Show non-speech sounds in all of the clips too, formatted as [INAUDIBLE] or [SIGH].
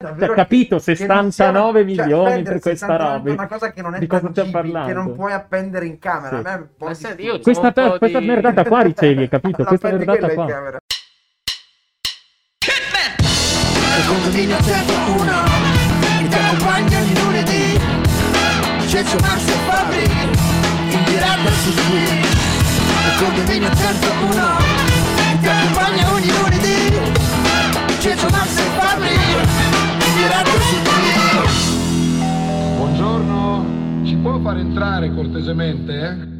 Cioè, capito, che non 69 cioè, milioni per questa 69 roba. È una cosa che non è Di cosa stiamo tangibile, che non puoi appendere in camera. Sì. A me un po' Ma di senti, stupido. io Questa, po' questa di- merdata qua ricevi, [LAUGHS] capito? La Questa merdata qua. camera. Il condominio 101 che ti accompagna ogni lunedì Cencio Max e Fabri in diretta su Twitch Il condominio 101 che ti accompagna ogni lunedì Cencio Max e Fabri può far entrare cortesemente? eh?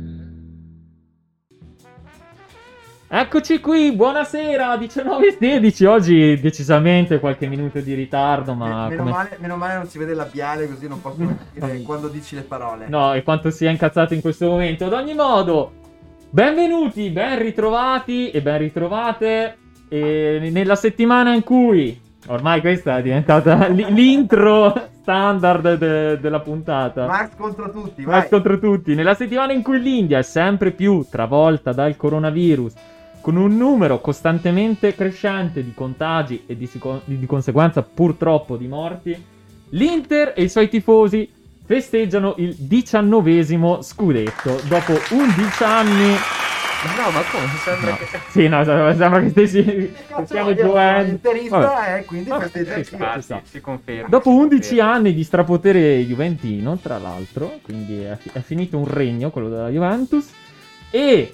Eccoci qui, buonasera, 19.16. Oggi decisamente qualche minuto di ritardo, ma meno, come... male, meno male non si vede il labiale così non posso [LAUGHS] capire quando dici le parole. No, e quanto sia incazzato in questo momento. Ad ogni modo, benvenuti, ben ritrovati e ben ritrovate e nella settimana in cui ormai questa è diventata l- [LAUGHS] l'intro standard de- della puntata. Max contro tutti, Max vai. contro tutti. Nella settimana in cui l'India è sempre più travolta dal coronavirus, con un numero costantemente crescente di contagi e di, sico- di conseguenza purtroppo di morti, l'Inter e i suoi tifosi festeggiano il diciannovesimo scudetto dopo 11 anni. No, ma come? Sembra No. che... Sì, no, sembra che stessi, stiamo giocando. Interista e quindi festeggia Ah, ci sì, sta. si conferma. Dopo si 11 conferma. anni di strapotere juventino, tra l'altro, quindi è, è finito un regno, quello della Juventus, e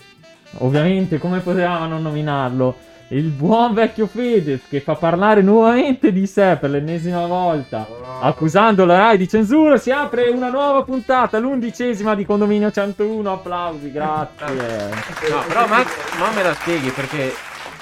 ovviamente, come potevamo non nominarlo, il buon vecchio Fedez che fa parlare nuovamente di sé per l'ennesima volta, accusando la Rai di censura, si apre una nuova puntata, l'undicesima di Condominio 101, applausi, grazie. [LAUGHS] No, però Max, non me la spieghi perché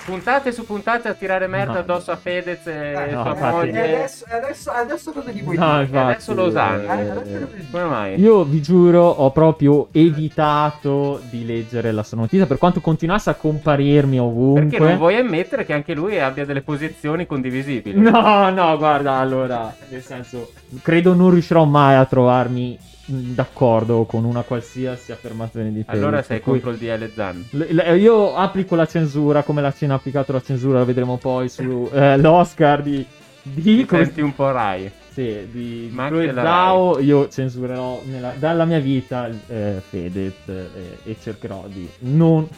puntate su puntate a tirare merda No. addosso a Fedez e Eh, no, sua infatti. E moglie. adesso, adesso, adesso cosa gli vuoi No, dire? Infatti, adesso lo usano. Eh, dici? Come mai? Io vi giuro, ho proprio evitato di leggere la sua notizia, per quanto continuasse a comparirmi ovunque. Perché non vuoi ammettere che anche lui abbia delle posizioni condivisibili? No, no, guarda, allora, nel senso, credo non riuscirò mai a trovarmi d'accordo con una qualsiasi affermazione di Fedez. Allora sei contro il DL Zan. L- io applico la censura come la Cina ha applicato la censura, lo vedremo poi sull'Oscar di, di, Ti come- senti un po' Rai. sì, di Chloe la Zhao, io censurerò nella- dalla mia vita eh, Fedez eh, e cercherò di non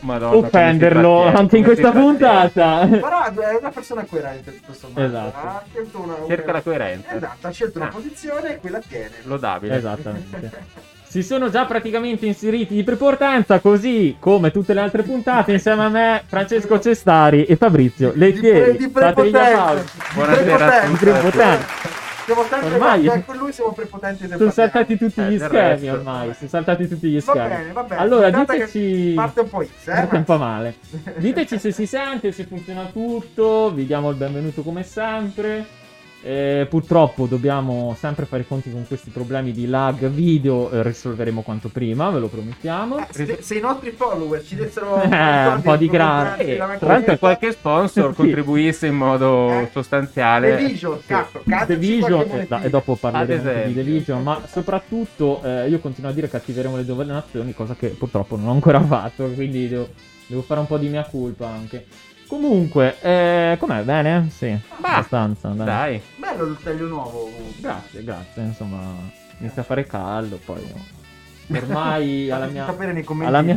Madonna, offenderlo anche in questa puntata. Però è una persona coerente tutto sommato. Esatto. Ha scelto una, una- Cerca la coerenza. Esatto, ha scelto una Ah. posizione e quella tiene. Lodabile. Esattamente. Si sono già praticamente inseriti di preportanza, così come tutte le altre puntate, insieme a me, Francesco Cestari e Fabrizio Di, Lettieri. pre- di prepotenza. Di Buonasera a tutti. Di prepotenza. Siamo sempre Ormai- con lui siamo prepotenti Sono saltati tutti Eh, gli schemi ormai, sono saltati tutti gli Va schemi. bene, va bene. Allora, diteci... Parte un po' X, eh? Parte un po' male. Diteci se si sente, se funziona tutto, vi diamo il benvenuto come sempre. Eh, purtroppo dobbiamo sempre fare i conti con questi problemi di lag video, eh, risolveremo quanto prima, ve lo promettiamo. Eh, se, se i nostri follower ci dessero [LAUGHS] Eh, un po' di grana grana. Tra l'altro qualche sponsor [LAUGHS] Sì. contribuisse in modo Eh. sostanziale. The Vision, cazzo, The Vision, eh, da- e dopo Ad parleremo di. The Vision, ma soprattutto eh, io continuo a dire che attiveremo le donazioni, cosa che purtroppo non ho ancora [LAUGHS] fatto, quindi devo, devo fare un po' di mia colpa anche. Comunque, eh, com'è? Bene? Sì, Bah, abbastanza. dai. Dai. Bello il taglio nuovo. Grazie, grazie, insomma, inizia a fare caldo, poi ormai [LAUGHS] alla mia... sapere nei commenti alla mia-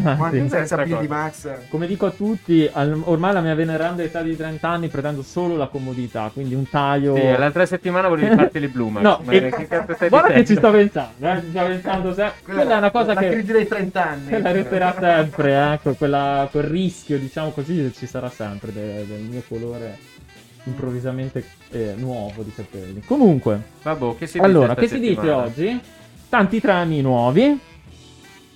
di. Max. Come dico a tutti, al- ormai alla mia veneranda età di 30 anni pretendo solo la comodità, quindi un taglio... Sì, l'altra settimana volevi farti le blu, Max. [LAUGHS] No, ma e- che cazzo stai [LAUGHS] Guarda che ci sto pensando, eh, ci sto pensando se... Quella, è una cosa la che... crisi dei 30 anni. Quella resterà sempre, ecco, quella, quel rischio, diciamo così, ci sarà sempre de- del mio colore improvvisamente eh, nuovo di capelli. Comunque, Vabbè, che si dice allora, che si dice settimana? oggi? Tanti trami nuovi,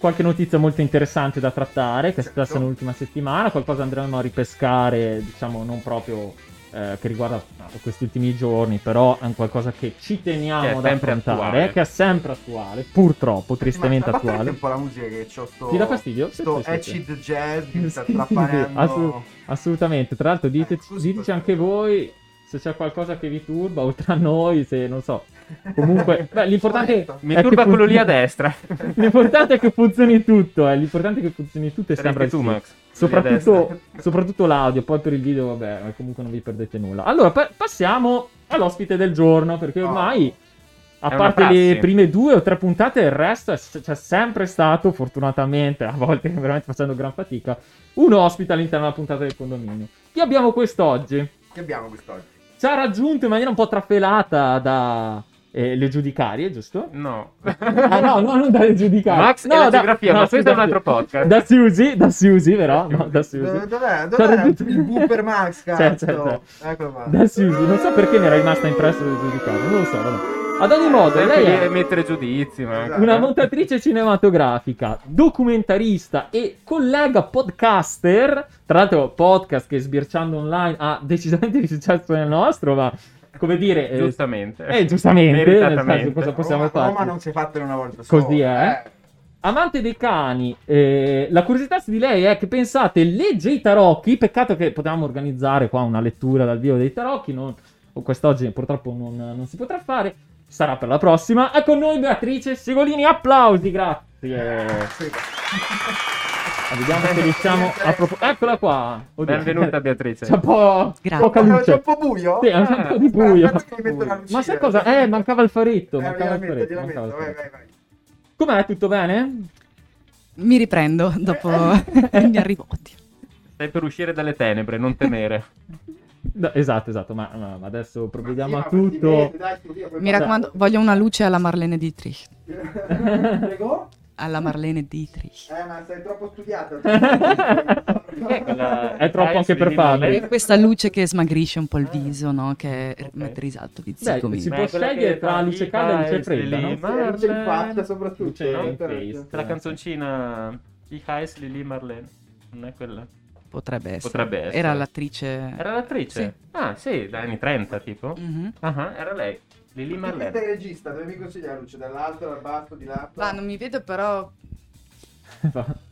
qualche notizia molto interessante da trattare, che è Certo. successa nell'ultima settimana, qualcosa andremo a ripescare, diciamo, non proprio eh, che riguarda eh, questi ultimi giorni, però è un qualcosa che ci teniamo ad sempre affrontare, che è sempre attuale, purtroppo, tristemente Ma- ma attuale. un po' la musica che c'ho sto... Ti dà fastidio? Sto acid jazz che [LAUGHS] sta trapanando. assu- assolutamente. Tra l'altro, diteci, Eh, diteci anche voi se c'è qualcosa che vi turba, oltre a noi, se non so. Comunque, [LAUGHS] beh, l'importante Mi è turba quello lì a destra. [LAUGHS] L'importante è che funzioni tutto, eh. L'importante è che funzioni tutto e sembra tu. Max. A Soprattutto, [LAUGHS] soprattutto l'audio, poi per il video, vabbè, comunque non vi perdete nulla. Allora, pa- passiamo all'ospite del giorno, perché Oh. ormai, a È una parte le prime due o tre puntate, il resto è- c'è sempre stato, fortunatamente, a volte veramente facendo gran fatica, un ospite all'interno della puntata del condominio. Chi abbiamo quest'oggi? Che abbiamo quest'oggi? Ci ha raggiunto in maniera un po' trafelata da eh, le giudicarie, giusto? No. Ah no, no, non dalle giudicarie. Max no, e la da- geografia, no, ma questo è un altro podcast. Da Susi, da Susi, però, no, da Susi. Dov'è? Dov'è tutto- il booper Max, [LAUGHS] C'è, cazzo? c'è, c'è. Eccolo qua. Da Susi, non so perché mi era rimasta impressa le giudicarie, non lo so, vabbè. Ad ogni modo, Sempre lei è mettere giudizi, ma... Esatto. una montatrice cinematografica, documentarista e collega podcaster. Tra l'altro, podcast che sbirciando online ha decisamente [LAUGHS] di successo nel nostro, ma come dire, eh, Giustamente. eh, giustamente, senso, cosa possiamo Roma, Roma fare? non si è fatta in una volta Così sola. è. Amante dei cani, eh, la curiosità di lei è che pensate, legge i tarocchi, peccato che potevamo organizzare qua una lettura dal vivo dei tarocchi, non, quest'oggi purtroppo non, non si potrà fare, sarà per la prossima. È con noi Beatrice Segolini, applausi, grazie. Sì. Ah, Vediamo se riusciamo a proporre... Eccola qua. Oddio. Benvenuta Beatrice. C'è un po' Grazie. poca C'è luce. un po' buio? Sì, è un Ah, po' di buio. Ma sai cosa? Eh, mancava il faretto. Eh, mancava il faretto. mancava il metto, vai, faretto. vai, vai. Com'è? Tutto bene? Mi riprendo dopo il mio arrivo. Oddio. Stai per uscire dalle tenebre, non temere. [LAUGHS] No, esatto, esatto, ma, ma- ma adesso provvediamo Sì, a ma tutto. dai, Mi raccomando, voglio una luce alla Marlene Dietrich. [LAUGHS] Prego? Alla Marlene Dietrich. Eh, ma sei troppo studiato. quella- [LAUGHS] È troppo anche per Lili. Marlene? Questa luce che smagrisce un po' il viso, no? Che mette risalto i Beh, zigomi. si può scegliere tra luce calda e luce fredda, Lili no? Marlene. Luce in faccia soprattutto. La canzoncina I Highs Lily Marlene. Non è quella? Potrebbe essere. Potrebbe essere. Era l'attrice. Era l'attrice? Sì. Ah, sì, dagli anni 30 tipo. Mhm. Ah, era lei. È Marlene. il regista, dove mi consiglia la luce? Dall'alto, dal basso, di là? Va, non mi vedo però.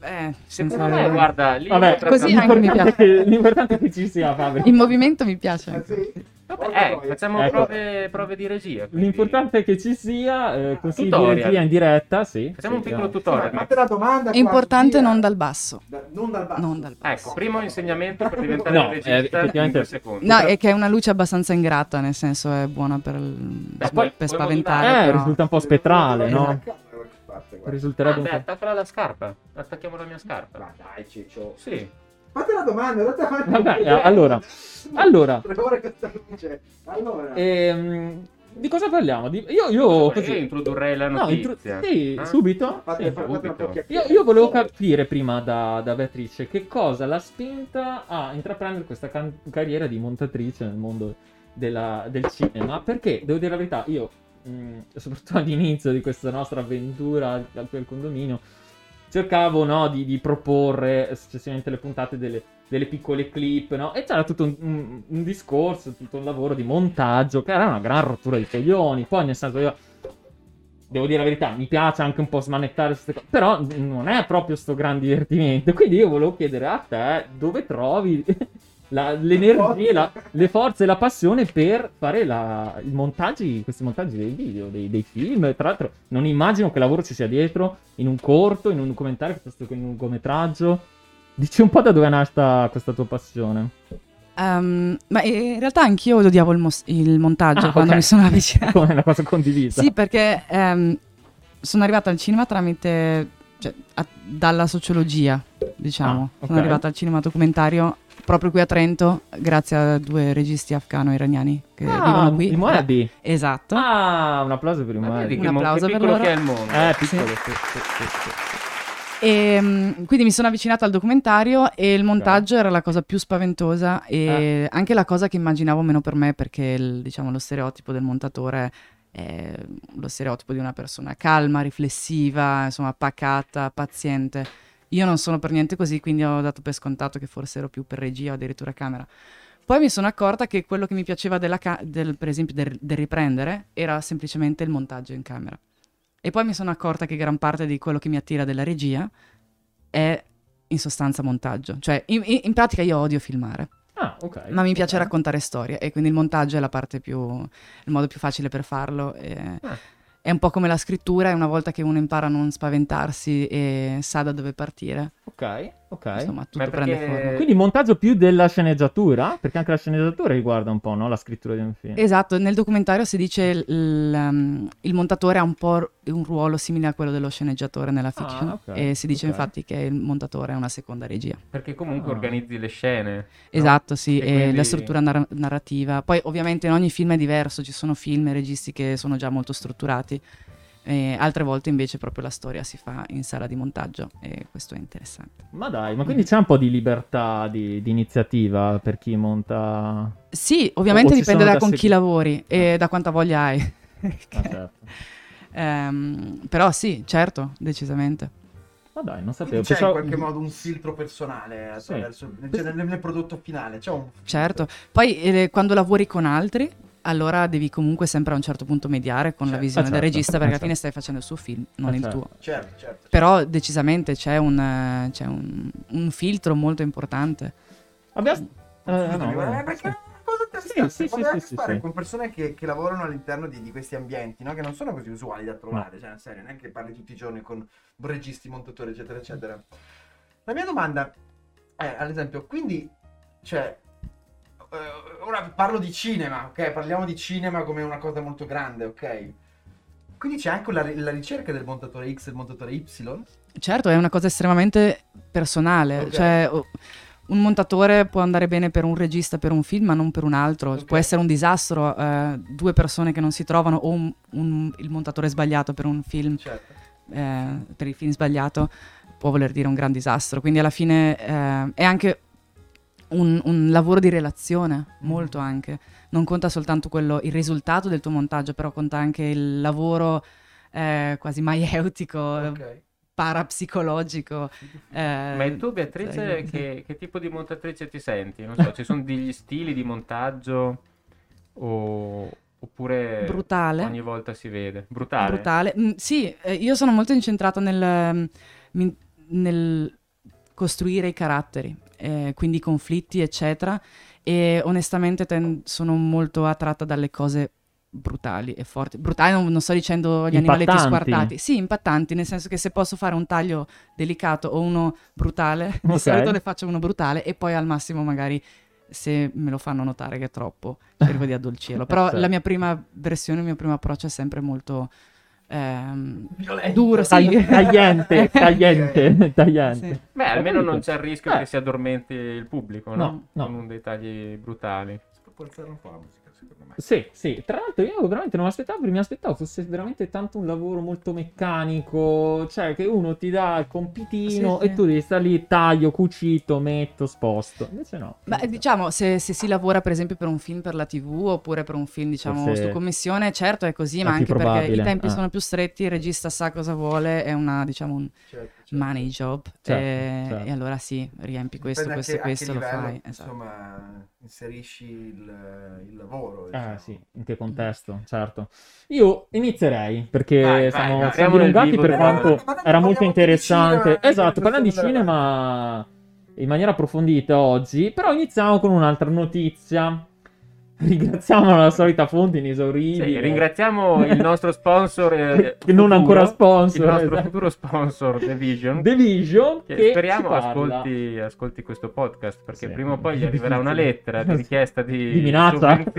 Eh, senza... Secondo me, guarda, lì Vabbè, così anche mi piace. che, l'importante è che ci sia Fabio. In movimento mi piace. Ah, sì? Vabbè, eh, facciamo Ecco. prove, prove di regia. quindi- L'importante è che ci sia, eh, di Tutorial. regia in diretta, sì. Facciamo un sì, piccolo no. tutorial. Ma fate la domanda È importante non dal basso. Da- non dal basso. Non dal basso. Ecco, primo insegnamento per diventare No, regista eh, secondi. No, è che è una luce abbastanza ingrata, nel senso è buona per, Beh, poi- per puoi spaventare. Eh, però- risulta un po' spettrale, no? Risulterebbe un Beh, po'... attaccala alla scarpa. Attacchiamo la mia scarpa. Ma dai, Ciccio. Sì. Fate la domanda, date avanti. Vabbè, eh, allora, allora. Allora. Ehm, di cosa parliamo? Di- Io, io così... introdurrei la No, intro- notizia. sì, Eh? subito? Fate, Sì. subito. Io, io volevo capire prima da, da Beatrice che cosa l'ha spinta a intraprendere questa can- carriera di montatrice nel mondo della- del cinema. Perché, devo dire la verità, io, mh, soprattutto [LAUGHS] all'inizio di questa nostra avventura a quel condominio, cercavo no, di, di proporre successivamente le puntate delle, delle piccole clip, no? E c'era tutto un, un- un discorso, tutto un lavoro di montaggio che era una gran rottura di coglioni. Poi, nel senso, io devo dire la verità, mi piace anche un po' smanettare queste cose, però non è proprio sto gran divertimento. Quindi io volevo chiedere a te dove trovi la- l'energia, la- le forze e la passione per fare la- i montaggi, questi montaggi dei video, dei, dei film. Tra l'altro, non immagino che lavoro ci sia dietro in un corto, in un documentario piuttosto che in un lungometraggio. Dici un po' da dove è nata questa tua passione. Ehm, ma in realtà anch'io odiavo il, mos- il montaggio Ah, quando ok. mi sono [LAUGHS] avvicinata. Come una cosa condivisa. Sì, perché ehm, sono arrivata al cinema tramite, cioè, a- dalla sociologia, diciamo. Ah, ok. Sono arrivata al cinema documentario proprio qui a Trento, grazie a due registi afgano-iraniani che Ah, vivono qui. i Moebi. Esatto. Ah, un applauso per i che, Un mo- che applauso per piccolo loro. che è il mondo. Eh, piccolo. sì, sì, sì, sì. E mm, quindi mi sono avvicinata al documentario e il montaggio era la cosa più spaventosa e anche la cosa che immaginavo meno per me perché il- diciamo, lo stereotipo del montatore è lo stereotipo di una persona calma, riflessiva, insomma pacata, paziente. Io non sono per niente così, quindi ho dato per scontato che forse ero più per regia o addirittura camera. Poi mi sono accorta che quello che mi piaceva ca- del, per esempio del, del riprendere era semplicemente il montaggio in camera. E poi mi sono accorta che gran parte di quello che mi attira della regia è in sostanza montaggio. Cioè, in, in- pratica io odio filmare, Ah, ok. ma mi piace Ok. raccontare storie e quindi il montaggio è la parte più, il modo più facile per farlo. e- Ah. È un po' come la scrittura, e una volta che uno impara a non spaventarsi e sa da dove partire, Ok. Ok. Insomma, tutto Ma prende perché- forma. Quindi montaggio più della sceneggiatura? Perché anche la sceneggiatura riguarda un po', no? La scrittura di un film. Esatto, nel documentario si dice il, il, um, il montatore ha un po' un ruolo simile a quello dello sceneggiatore nella fiction Ah, ok, e si dice ok. infatti che il montatore è una seconda regia. Perché comunque Ah. organizzi le scene. no? Esatto, sì, E e quindi- la struttura narra- narrativa. Poi ovviamente in ogni film è diverso, ci sono film e registi che sono già molto strutturati, e altre volte invece proprio la storia si fa in sala di montaggio e questo è interessante. Ma dai, ma quindi c'è un po' di libertà di, di iniziativa per chi monta... Sì, ovviamente O ci dipende da da con chi segui- lavori e da quanta voglia hai. Ah, certo. Ehm, però sì, certo, decisamente. Ma dai, non sapevo. Quindi c'è in Pensavo- qualche modo un filtro personale attraverso, cioè, nel, nel prodotto finale. C'è un Certo. Poi eh, quando lavori con altri, allora devi comunque sempre a un certo punto mediare con la Certo. visione Ah, del certo. regista perché Ah, alla fine certo. stai facendo il suo film, non Ah, il certo. tuo. Certo, certo. Però decisamente c'è un, eh, c'è un, un filtro molto importante. Abbiamo... eh, no, Scusami, vai. ma perché è una cosa Sì, sì, sì, sì, fare sì. con persone che, che lavorano all'interno di, di questi ambienti, no? che non sono così usuali da trovare, cioè, nel serio, non è che parli tutti i giorni con registi, montatori, eccetera, eccetera. La mia domanda è, ad esempio, quindi, cioè, eh, ora parlo di cinema, ok? Parliamo di cinema come una cosa molto grande, ok? Quindi c'è anche la, la ricerca del montatore X e del montatore Y? Certo, è una cosa estremamente personale. Ok. Cioè, un montatore può andare bene per un regista per un film, ma non per un altro. Ok. Può essere un disastro, eh, due persone che non si trovano, o un- un- il montatore sbagliato per un film, Certo. eh, per il film sbagliato, può voler dire un gran disastro. Quindi alla fine eh, è anche un, un lavoro di relazione, molto anche. Non conta soltanto quello, il risultato del tuo montaggio, però conta anche il lavoro eh, quasi maieutico, Ok. parapsicologico. eh, Ma tu, Beatrice, che, che tipo di montatrice ti senti? Non so, ci sono degli [LAUGHS] stili di montaggio o- oppure Brutale. ogni volta si vede? Brutale? brutale. Mm, sì, eh, io sono molto incentrato nel, mm, nel costruire i caratteri, eh, quindi i conflitti, eccetera. E onestamente ten- sono molto attratta dalle cose brutali e forti. Brutali non, non sto dicendo gli animaletti Impattanti. squartati. Sì, impattanti, nel senso che se posso fare un taglio delicato o uno brutale, di Ok. solito ne faccio uno brutale e poi al massimo magari se me lo fanno notare che è troppo, cerco di addolcirlo. [LAUGHS] Però Certo. la mia prima versione, il mio primo approccio è sempre molto ehm, duro, sì. Tagli- tagliente, [LAUGHS] tagliente, tagliente. Sì. Beh, almeno non c'è il rischio Eh. che si addormenti il pubblico, no? No, no. Con un dei tagli brutali. Si può alzare un po' la musica, secondo me. Sì, sì, tra l'altro io veramente non mi aspettavo, perché mi aspettavo fosse veramente tanto un lavoro molto meccanico, cioè che uno ti dà il compitino Sì, sì. e tu devi stare lì, taglio, cucito, metto, sposto. Invece no. Ma eh, diciamo, se, se si lavora per esempio per un film per la TV oppure per un film, diciamo, Forse su commissione, certo è così, è ma anche perché probabile, i tempi ah. sono più stretti, il regista sa cosa vuole, è una, diciamo, un Certo, certo. money job. Certo, e, certo. e allora sì, riempi questo, Dipende questo, che- questo, lo livello, fai. Esatto. Insomma, inserisci il, il lavoro. Ah diciamo. sì, in che contesto, certo. Io inizierei perché Vai, siamo, vai. siamo dilungati per quanto era molto interessante. cinema, esatto, parlando di cinema in maniera approfondita oggi, però iniziamo con un'altra notizia. Ringraziamo la solita fonte inesauribile. Sì, ringraziamo il nostro sponsor. eh, Che non futuro, ancora sponsor, Il nostro esatto. futuro sponsor, The Vision. The Vision che che speriamo ascolti, ascolti questo podcast perché Sì. prima o poi gli [LAUGHS] arriverà una lettera di richiesta di, Di minaccia? [LAUGHS]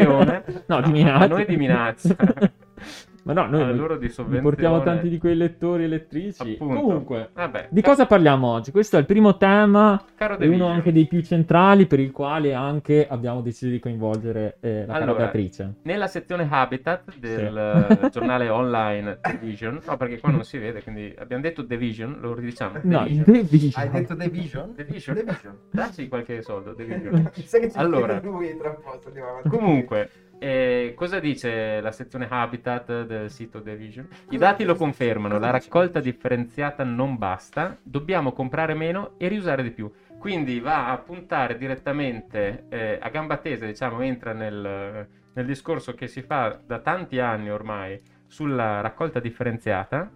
No, di a minaccia. noi di minaccia. [LAUGHS] Ma no, noi A loro di vi portiamo tanti di quei lettori e lettrici. Appunto. Comunque, Vabbè, di ca- cosa parliamo oggi? Questo è il primo tema Caro e The uno anche dei più centrali per il quale anche abbiamo deciso di coinvolgere eh, la cara Allora, Beatrice. Nella sezione Habitat del eh, giornale online The Vision, no perché qua non si vede, quindi abbiamo detto The Vision, lo ridiciamo. The No, Vision. The Vision. Hai detto The Vision? The Vision. The Vision. Dacci qualche soldo, The [LAUGHS] Vision. Sai che ci Allora. lui tra un po', se andiamo avanti. Comunque, eh, cosa dice la sezione Habitat del sito The Vision? I dati lo confermano, la raccolta differenziata non basta, dobbiamo comprare meno e riusare di più. Quindi va a puntare direttamente eh, a gamba tesa, diciamo, entra nel, nel discorso che si fa da tanti anni ormai sulla raccolta differenziata.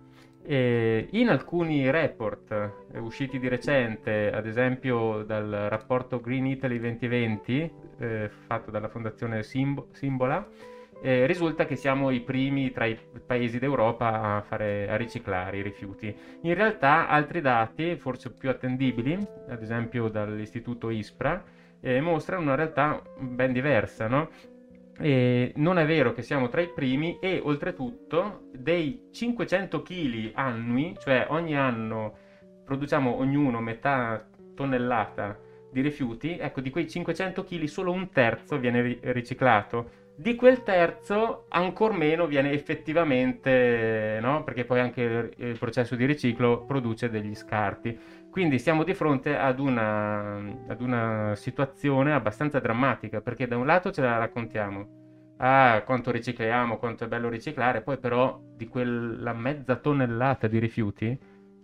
E in alcuni report eh, usciti di recente, ad esempio dal rapporto Green Italy 2020, eh, fatto dalla fondazione Simbo- Simbola, eh, risulta che siamo i primi tra i paesi d'Europa a, fare, a riciclare i rifiuti. In realtà altri dati, forse più attendibili, ad esempio dall'istituto ISPRA, eh, mostrano una realtà ben diversa, no? E non è vero che siamo tra i primi e oltretutto dei 500 kg annui, cioè ogni anno produciamo ognuno metà tonnellata di rifiuti, ecco di quei 500 kg solo un terzo viene ri- riciclato. Di quel terzo ancor meno viene effettivamente, no? Perché poi anche il processo di riciclo produce degli scarti. Quindi siamo di fronte ad una, ad una situazione abbastanza drammatica, perché da un lato ce la raccontiamo, ah, quanto ricicliamo, quanto è bello riciclare, poi però di quella mezza tonnellata di rifiuti,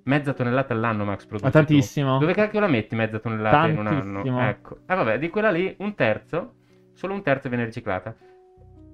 mezza tonnellata all'anno Max produce. Ma tu. tantissimo. Dove cacchio la metti mezza tonnellata in un anno? Tantissimo. Ecco. Ah vabbè, di quella lì un terzo, solo un terzo viene riciclata.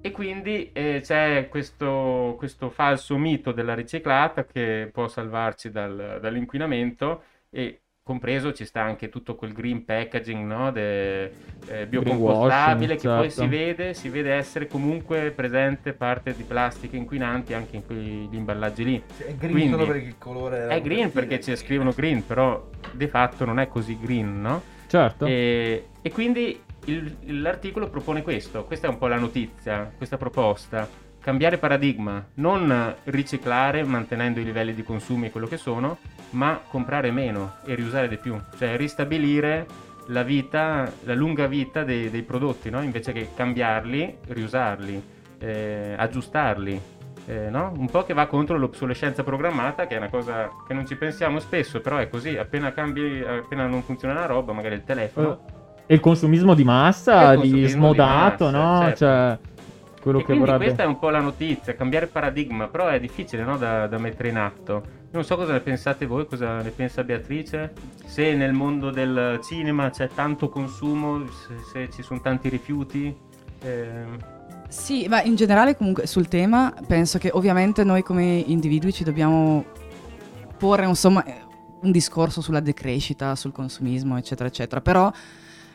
E quindi eh, c'è questo, questo falso mito della riciclata che può salvarci dal- dall'inquinamento e compreso ci sta anche tutto quel green packaging, no? De, eh, biocompostabile che poi certo. si vede, si vede essere comunque presente parte di plastiche inquinanti anche in quegli imballaggi lì. È green Quindi- solo perché il colore È green perché ci scrivono green, però di fatto non è così green, no? Certo. E, e quindi il- l'articolo propone questo, questa è un po' la notizia, questa proposta. Cambiare paradigma, non riciclare mantenendo i livelli di consumi e quello che sono, ma comprare meno e riusare di più, cioè ristabilire la vita, la lunga vita dei, dei prodotti, no? invece che cambiarli, riusarli, eh, aggiustarli. eh, no? Un po' che va contro l'obsolescenza programmata, che è una cosa che non ci pensiamo spesso, però è così, appena cambi, appena non funziona una roba, magari il telefono, E il consumismo di massa, il di consumismo smodato, di massa, no? certo. Cioè, quello e che vorrebbe... questa è un po' la notizia, cambiare paradigma, però è difficile no, da, da mettere in atto. Non so cosa ne pensate voi, cosa ne pensa Beatrice, se nel mondo del cinema c'è tanto consumo, se, se ci sono tanti rifiuti. ehm, Sì, ma in generale comunque sul tema penso che ovviamente noi come individui ci dobbiamo porre insomma eh, un discorso sulla decrescita, sul consumismo, eccetera, eccetera. Però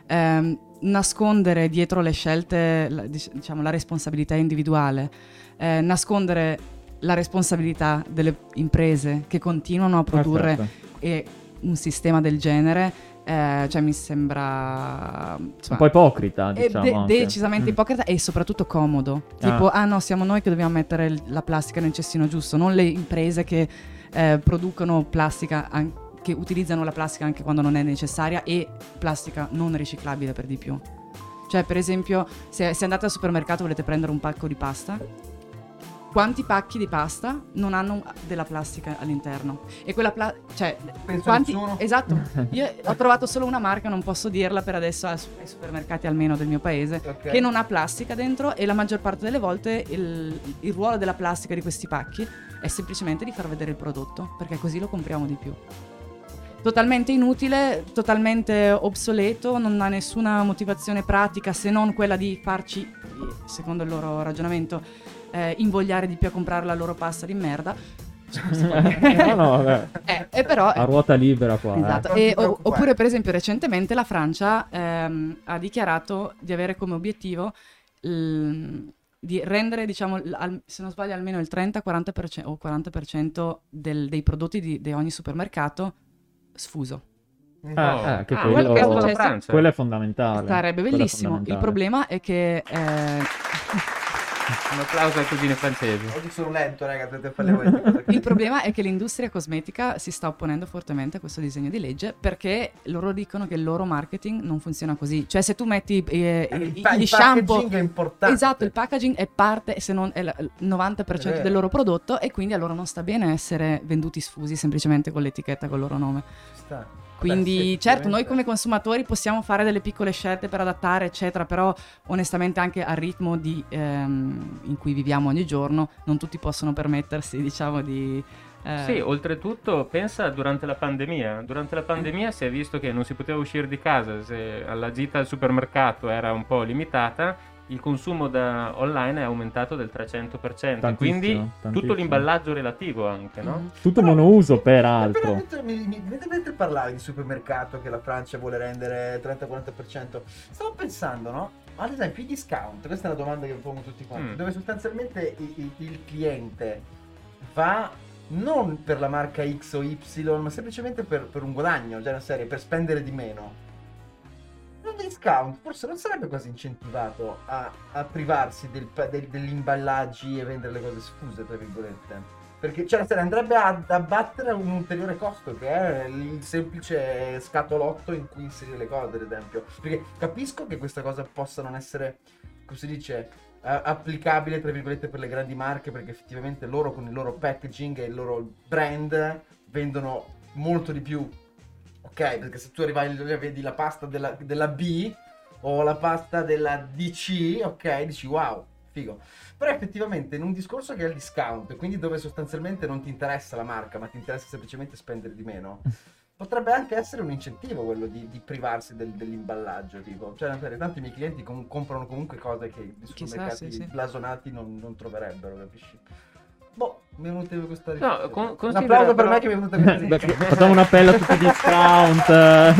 ehm, nascondere dietro le scelte, la- dic- diciamo, la responsabilità individuale, eh, nascondere la responsabilità delle imprese che continuano a produrre Perfetto. e un sistema del genere, eh, cioè mi sembra... Un insomma, po' ipocrita, è diciamo. de- anche. decisamente Mm. ipocrita e soprattutto comodo. Ah. Tipo, ah no, siamo noi che dobbiamo mettere la plastica nel cestino giusto, non le imprese che eh, producono plastica, an- che utilizzano la plastica anche quando non è necessaria e plastica non riciclabile per di più. Cioè, per esempio, se, se andate al supermercato e volete prendere un pacco di pasta, quanti pacchi di pasta non hanno della plastica all'interno? E quella plastica, cioè, Penso quanti... Esatto, [LAUGHS] io ho trovato solo una marca, non posso dirla per adesso ai su- ai supermercati almeno del mio paese, Ok. che non ha plastica dentro e la maggior parte delle volte il, il ruolo della plastica di questi pacchi è semplicemente di far vedere il prodotto, perché così lo compriamo di più. Totalmente inutile, totalmente obsoleto, non ha nessuna motivazione pratica se non quella di farci, secondo il loro ragionamento, eh, invogliare di più a comprare la loro pasta di merda. [LAUGHS] no, no, vabbè. [LAUGHS] Eh, e però A ruota libera qua. eh. Esatto. Ti E- o- oppure, per esempio, recentemente la Francia ehm, ha dichiarato di avere come obiettivo il- di rendere, diciamo, l- al- se non sbaglio, almeno il 30-40% o 40% del- dei prodotti di, di ogni supermercato sfuso. Eh, eh, che ah, quello- quello che è quello- è fondamentale. Sarebbe bellissimo. Il fondamentale. problema è che eh, Un applauso ai cugini francesi. Oggi sono lento, raga, dovete fare le cose. Il problema è che l'industria cosmetica si sta opponendo fortemente a questo disegno di legge perché loro dicono che il loro marketing non funziona così. Cioè, se tu metti eh, Il, pa- gli il shampoo. packaging è importante. Esatto, il packaging è parte, se non è il 90% vero. del loro prodotto e quindi a loro non sta bene essere venduti sfusi semplicemente con l'etichetta con il loro nome. Ci sta. Quindi, Beh, sì, certo, noi come consumatori possiamo fare delle piccole scelte per adattare, eccetera, però onestamente anche al ritmo di, ehm, in cui viviamo ogni giorno, non tutti possono permettersi, diciamo, di... eh, Sì, oltretutto pensa durante la pandemia. Durante la pandemia si è visto che non si poteva uscire di casa, se alla gita al supermercato era un po' limitata, il consumo da online è aumentato del 300%, Tantissimo, quindi tantissimo. tutto l'imballaggio relativo anche, no? mhm. Tutto monouso, Però peraltro. mentre, mentre- mentre parlavi di supermercato che la Francia vuole rendere 30-40%, stavo pensando, no? ad esempio i discount, questa è una domanda che pongo tutti quanti, Mm. dove sostanzialmente i- i- il cliente va non per la marca X o Y, ma semplicemente per, per un guadagno, cioè una serie, per spendere di meno. Un discount forse non sarebbe quasi incentivato a, a privarsi del del- degli imballaggi e vendere le cose sfuse, tra virgolette. Perché cioè, la serie andrebbe ad abbattere un ulteriore costo che è il semplice scatolotto in cui inserire le cose, ad esempio. Perché capisco che questa cosa possa non essere, come si dice, applicabile, tra virgolette, per le grandi marche, perché effettivamente loro con il loro packaging e il loro brand vendono molto di più. Ok, perché se tu arrivai e vedi la pasta della, della B o la pasta della DC, ok, dici wow, figo. Però effettivamente in un discorso che è il discount, quindi dove sostanzialmente non ti interessa la marca, ma ti interessa semplicemente spendere di meno, [LAUGHS] potrebbe anche essere un incentivo quello di, di privarsi del- dell'imballaggio, tipo. Cioè, per tanto i miei clienti com- comprano comunque cose che Chissà, mercati sì, sì. blasonati non, non troverebbero, capisci? Boh, mi è venuta questa No, riflessione. con- Un considera applauso per però- me che mi è venuta questa riflessione. facciamo un appello a tutti i [LAUGHS] discount eh,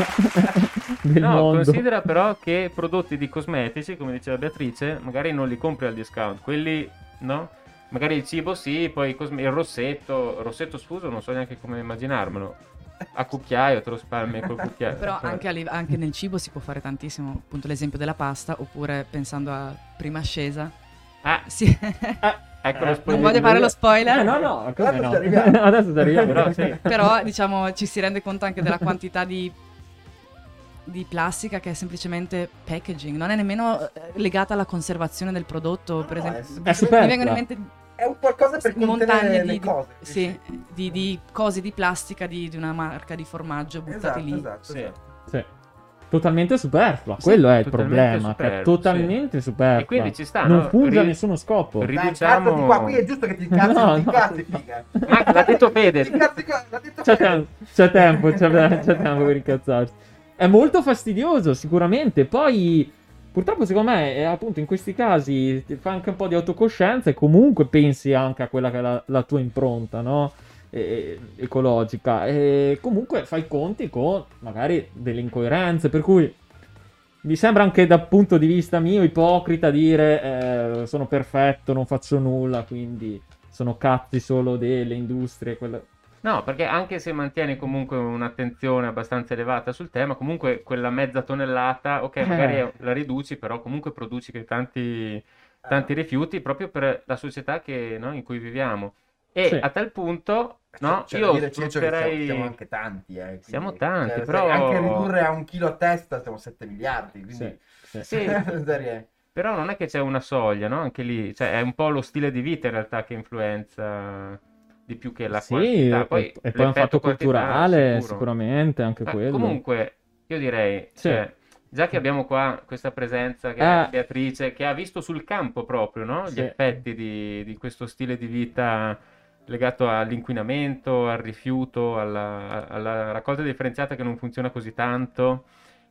[LAUGHS] del No, mondo. considera però che prodotti di cosmetici, come diceva Beatrice, magari non li compri al discount. Quelli, no? Magari il cibo sì, poi cosme- il rossetto, rossetto sfuso non so neanche come immaginarmelo. A cucchiaio te lo spalmi col cucchiaio. Però Cioè, anche, live- anche nel cibo si può fare tantissimo, appunto l'esempio della pasta, oppure pensando a prima ascesa. Ah, Sì. [LAUGHS] ecco Eh, lo spoiler. Non voglio fare lo spoiler. Eh, no, no, come Adesso no? [LAUGHS] Adesso ci arriviamo. Però sì. [LAUGHS] Però diciamo ci si rende conto anche della quantità di, di plastica che è semplicemente packaging, non è nemmeno eh, legata alla conservazione del prodotto, per No, esempio. è superflua. Mi vengono in mente È un qualcosa per montagne di, cose. sì, di, di cose di plastica di, di una marca di formaggio buttati Esatto, lì. esatto, Sì. esatto. Sì. Totalmente superflua, Sì, quello è il problema, che è superfluo, totalmente superflua. E quindi ci sta, non no? funge a nessuno scopo. ri- Dai, Riduciamo- incazzati qua, qui è giusto che ti incazzi, No, ti no. figa. Ma l'ha detto Fede. L'ha detto C'è, Fede. tem- c'è tempo, c'è, c'è tempo per incazzarsi. È molto fastidioso, sicuramente. Poi, purtroppo, secondo me, è, appunto, in questi casi ti fa anche un po' di autocoscienza e comunque pensi anche a quella che è la, la tua impronta, no? E- ecologica. E comunque fai conti con magari delle incoerenze, per cui mi sembra anche dal punto di vista mio ipocrita dire eh, sono perfetto, non faccio nulla, quindi sono cazzi solo delle industrie. quelle- No, perché anche se mantieni comunque un'attenzione abbastanza elevata sul tema, comunque quella mezza tonnellata, ok, Eh. magari la riduci, però comunque produci tanti, tanti rifiuti proprio per la società che, no, in cui viviamo. E Sì. a tal punto, no, C'è io da dire, Ciccio, che siamo, sfrutterei... siamo anche tanti, eh, quindi- Siamo tanti, cioè, però- Anche ridurre a un chilo a testa siamo 7 miliardi, quindi... Sì, sì. [LAUGHS] Però non è che c'è una soglia, no? Anche lì, cioè è un po' lo stile di vita in realtà che influenza di più che la Sì, quantità. e, e poi un l'effetto fatto culturale, sicuro. sicuramente anche Ma quello. comunque, io direi, Sì. cioè, già che abbiamo qua questa presenza che Eh. è Beatrice, che ha visto sul campo proprio no? gli Sì. effetti di, di questo stile di vita legato all'inquinamento, al rifiuto, alla, alla raccolta differenziata che non funziona così tanto,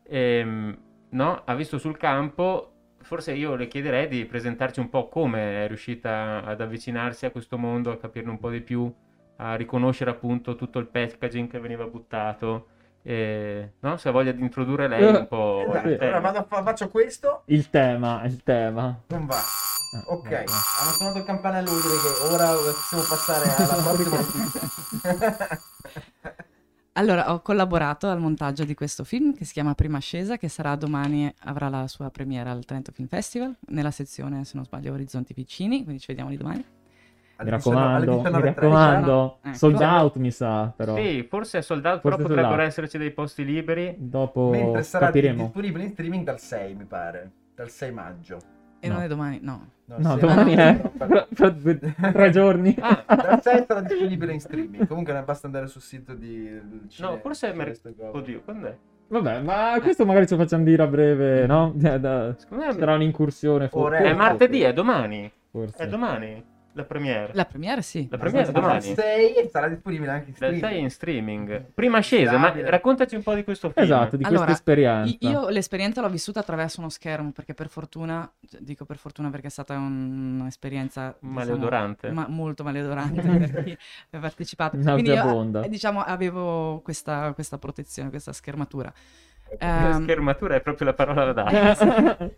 ehm, no? Ha visto sul campo. Forse io le chiederei di presentarci un po' come è riuscita ad avvicinarsi a questo mondo, a capirne un po' di più, a riconoscere appunto tutto il packaging che veniva buttato. E, no? Se ha voglia di introdurre lei un po'. Esatto. Allora vado a fa- faccio questo, Il tema, il tema. non va. Ah, Ok, vabbè. hanno suonato il campanello, vuol dire che ora possiamo passare alla [LAUGHS] prossima. [LAUGHS] Allora, ho collaborato al montaggio di questo film che si chiama Prima Ascesa, che sarà domani, avrà la sua premiera al Trento Film Festival, nella sezione, se non sbaglio, Orizzonti Vicini, quindi ci vediamo lì domani. Mi raccomando, mi raccomando. Ecco. Sold out mi sa, però. Sì, forse è soldato, Forse però sold potrebbero out. esserci dei posti liberi. Dopo Mentre sarà capiremo. disponibile in streaming dal 6, mi pare. Dal 6 maggio. E No. non è domani, no. No, No, domani no, è no, [LAUGHS] fra, fra due- tre giorni. Ah, Dal 6 sarà disponibile in streaming. Comunque ne basta andare sul sito di del no, forse è mer- queste cose. Oddio, quando è? Vabbè, ma questo magari ce lo facciamo dire a breve, no? [LAUGHS] Eh, da- Secondo me Sarà un'incursione. for- Ore- è forse. martedì, è domani. Forse. È domani la premiere. La premiere sì. La premiere è Dal domani. 6 e sarà disponibile anche in Dal streaming. 6 in streaming. Prima scesa, ma raccontaci un po' di questo film. Esatto, di Allora, questa esperienza. Io l'esperienza l'ho vissuta attraverso uno schermo, perché per fortuna, cioè, dico per fortuna perché è stata un- un'esperienza diciamo, Maleodorante. ma- molto maleodorante [LAUGHS] per chi ha partecipato. Quindi io, eh, diciamo, avevo questa, questa protezione, questa schermatura. La Ehm, schermatura è proprio la parola da [LAUGHS] dare.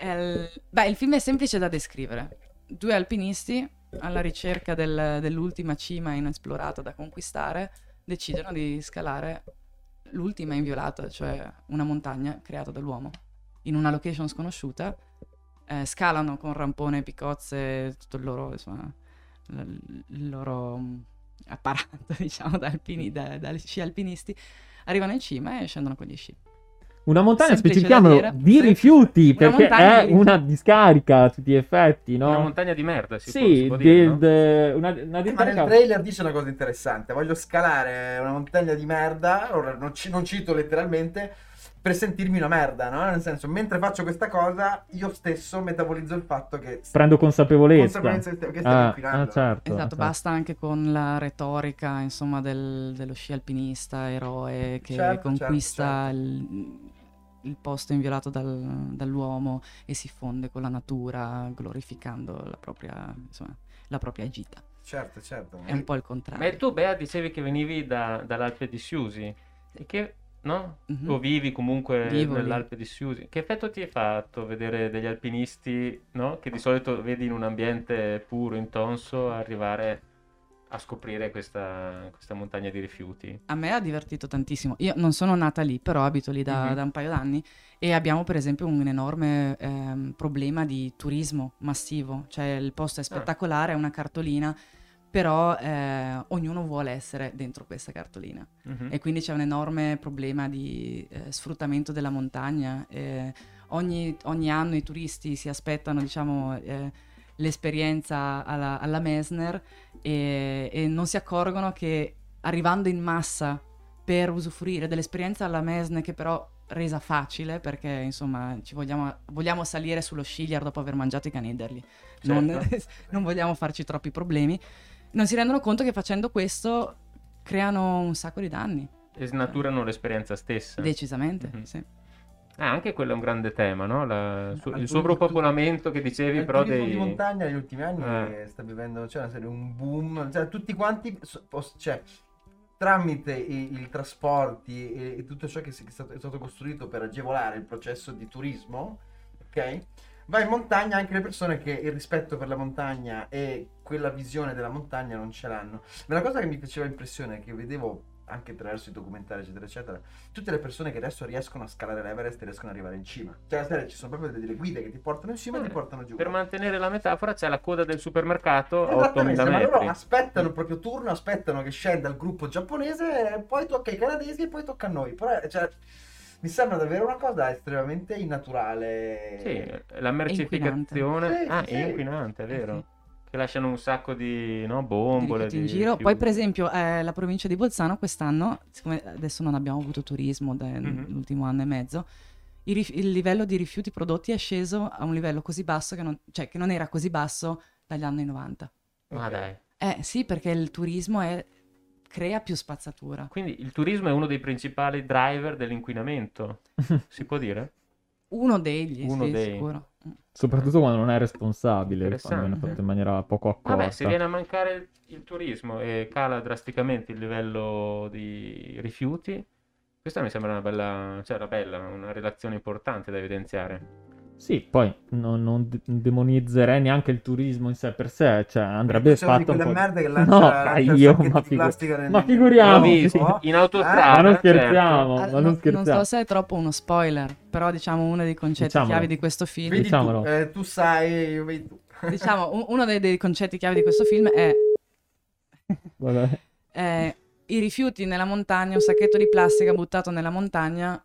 il... Beh, il film è semplice da descrivere. Due alpinisti alla ricerca del- dell'ultima cima inesplorata da conquistare decidono di scalare l'ultima inviolata, cioè una montagna creata dall'uomo, in una location sconosciuta. Eh, scalano con rampone, picozze, tutto il loro, insomma, il loro mm, apparato, [LAUGHS] diciamo, da, alpini, da, da sci alpinisti. Arrivano in cima e scendono con gli sci. Una montagna, specifichiamolo, di rifiuti, Una perché è di una discarica a tutti gli effetti, no? Una montagna di merda, si, può, Sì, si può dire, del- no? una, una Eh, Ma nel discarica... trailer dice una cosa interessante. Voglio scalare una montagna di merda. Ora non, ci- non cito letteralmente. Per sentirmi una merda, no? Nel senso, mentre faccio questa cosa, io stesso metabolizzo il fatto che. Prendo consapevolezza. Consapevolezza che stiamo Ah, inquinando. ah, certo. Esatto, certo. basta anche con la retorica, insomma, del- dello sci alpinista eroe che Certo, conquista certo, Il, il posto inviolato dal- dall'uomo e si fonde con la natura, glorificando la propria, insomma, la propria gita. Certo, certo. È un po' il Ma contrario. tu, Bea, dicevi che venivi da- dall'Alpe di Siusi. E che, no? Mhm. O vivi comunque Vivo nell'Alpe di Siusi. Che effetto ti hai fatto vedere degli alpinisti, no? Che di solito vedi in un ambiente puro, intonso, arrivare a scoprire questa, questa montagna di rifiuti. A me ha divertito tantissimo. Io non sono nata lì, però abito lì da, Mhm. da un paio d'anni e abbiamo per esempio un enorme ehm, problema di turismo massivo. Cioè il posto è spettacolare, è una cartolina, però eh, ognuno vuole essere dentro questa cartolina. Mhm. E quindi c'è un enorme problema di eh, sfruttamento della montagna. eh, ogni, ogni anno i turisti si aspettano, diciamo, eh, l'esperienza alla, alla Messner e, e non si accorgono che arrivando in massa per usufruire dell'esperienza alla Messner, che però resa facile perché insomma ci vogliamo, vogliamo salire sullo scigliar dopo aver mangiato i canederli non, Certo. [LAUGHS] non vogliamo farci troppi problemi non si rendono conto che facendo questo creano un sacco di danni E snaturano l'esperienza stessa. decisamente Mhm. sì. Ah, anche quello è un grande tema, no? La- su- il sovrappopolamento che dicevi, però dei... di montagna negli ultimi anni Eh. sta vivendo cioè, una serie, un boom, cioè, tutti quanti, cioè, tramite i, i trasporti e, e tutto ciò che, si- che è, stato, è stato costruito per agevolare il processo di turismo, ok? Va in montagna anche le persone che il rispetto per la montagna e quella visione della montagna non ce l'hanno. Ma la cosa che mi faceva impressione, che vedevo anche attraverso i documentari, eccetera, eccetera, tutte le persone che adesso riescono a scalare l'Everest e riescono ad arrivare in cima. Cioè, serie, ci sono proprio delle guide che ti portano in cima e ti Eh, portano giù. Per mantenere la metafora c'è la coda del supermercato a 8000 Esattamente, ma loro aspettano il proprio turno, aspettano che scenda il gruppo giapponese, e poi tocca ai canadesi e poi tocca a noi. Però, cioè, mi sembra davvero una cosa estremamente innaturale. Sì, la mercificazione... Sì, ah, sì, è inquinante, è Eh vero. Che lasciano un sacco di no, Di bombole. rifiuti in di giro. Poi, rifiuti. per esempio, eh, la provincia di Bolzano quest'anno, siccome adesso non abbiamo avuto turismo Mhm. nell'ultimo anno e mezzo, il, rif- il livello di rifiuti prodotti è sceso a un livello così basso che non, cioè, che non era così basso dagli anni 90. Ma dai. Eh sì, perché il turismo è- crea più spazzatura. Quindi il turismo è uno dei principali driver dell'inquinamento, si può dire? Uno degli, Uno sì, dei- sicuro. Soprattutto quando non è responsabile, quando viene fatto in maniera poco accorta. Vabbè, se viene a mancare il, il turismo e cala drasticamente il livello di rifiuti, questa mi sembra una bella, cioè una bella, una relazione importante da evidenziare. Sì, poi non, non de- demonizzerei neanche il turismo in sé per sé, cioè andrebbe di fatto un po'... merda che [LAUGHS] lancia, No, lancia io, ma, di figu- plastica nel- ma nel- figuriamo, L'ho visto Oh. in autostrada. ma non certo. scherziamo, Ah, ma non, non non scherziamo. so se è troppo uno spoiler, però diciamo uno dei concetti Diciamolo. chiave di questo film. Vedi Diciamolo. tu, eh, tu sai, io vedi tu. [LAUGHS] diciamo, un- uno dei, dei concetti chiave di questo film è Vabbè. eh, i rifiuti nella montagna, un sacchetto di plastica buttato nella montagna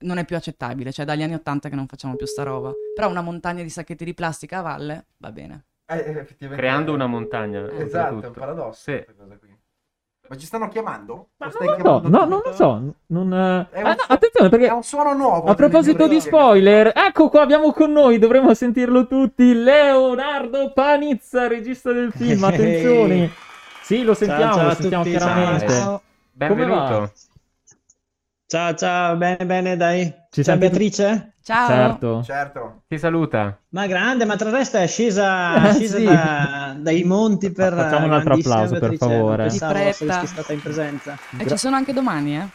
non è più accettabile, cioè dagli anni 80 che non facciamo più sta roba. Però una montagna di sacchetti di plastica a valle va bene. Eh, eh, effettivamente- Creando una montagna. Esatto, è un paradosso Sì. questa cosa qui. Ma ci stanno chiamando? Ma Lo stai no, chiamando no, non lo so. Non, eh, È ah, no, suo- attenzione perché È un suono nuovo. a proposito di spoiler, ecco qua abbiamo con noi, dovremmo sentirlo tutti, Leonardo Panizza, regista del film. [LAUGHS] Attenzione. Sì, lo sentiamo, ciao lo a sentiamo tutti, chiaramente. ciao. Benvenuto. Ciao, ciao, bene, bene, dai. Ci Ciao senti- Beatrice? Ciao! Certo. Certo. Ti saluta. Ma grande, ma tra il resto è scesa, Eh, scesa sì. da- dai monti per... Facciamo un altro applauso, per Beatrice, favore. Non pensavo stata in presenza. E ci sono anche domani, eh?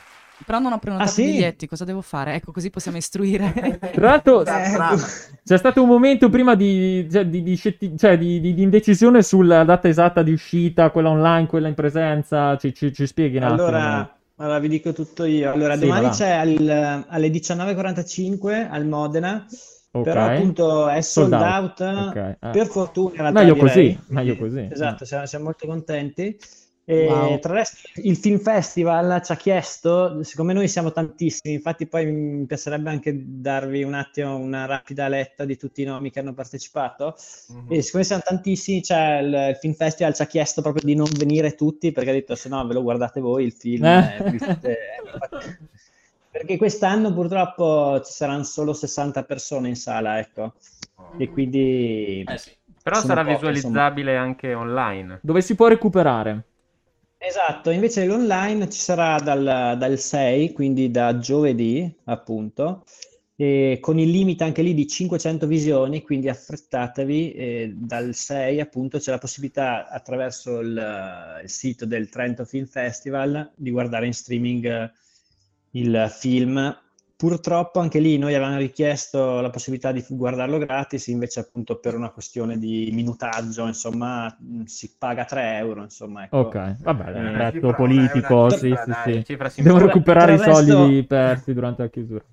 Però non ho prenotato Ah, sì? i biglietti, cosa devo fare? Ecco, così possiamo istruire. [LAUGHS] Tra l'altro, Eh, brava. c'è stato un momento prima di, cioè, di, di scetti- cioè, di- di- di indecisione sulla data esatta di uscita, quella online, quella in presenza. Ci, ci- ci spieghi un attimo? Allora, allora, vi dico tutto io. Allora, Sì, domani c'è al- alle 19.45 al Modena, Ok. però appunto è sold, Sold out. out. Ok, eh. Per fortuna, Meglio direi. così, meglio così. Esatto, siamo, siamo molto contenti. E Wow. tra l'altro il Film Festival ci ha chiesto, siccome noi siamo tantissimi, infatti poi mi piacerebbe anche darvi un attimo una rapida letta di tutti i nomi che hanno partecipato. Mhm. E siccome siamo tantissimi, cioè il, il Film Festival ci ha chiesto proprio di non venire tutti perché ha detto se no ve lo guardate voi il film. Eh. eh, [LAUGHS] Perché quest'anno purtroppo ci saranno solo 60 persone in sala, ecco. E quindi... Eh sì. Però sarà poche, visualizzabile anche online. Dove si può recuperare? Esatto, invece l'online ci sarà dal, dal 6, quindi da giovedì, appunto, e con il limite anche lì di 500 visioni, quindi affrettatevi, dal 6 appunto c'è la possibilità attraverso il, il sito del Trento Film Festival di guardare in streaming eh, il film. Purtroppo anche lì noi avevamo richiesto la possibilità di guardarlo gratis, invece appunto per una questione di minutaggio, insomma, mh, si paga 3 euro, insomma, ecco. Ok, vabbè, è un Eh, politico, è una sì, sì, sì. Simbolica. recuperare i il resto- soldi persi durante la chiusura.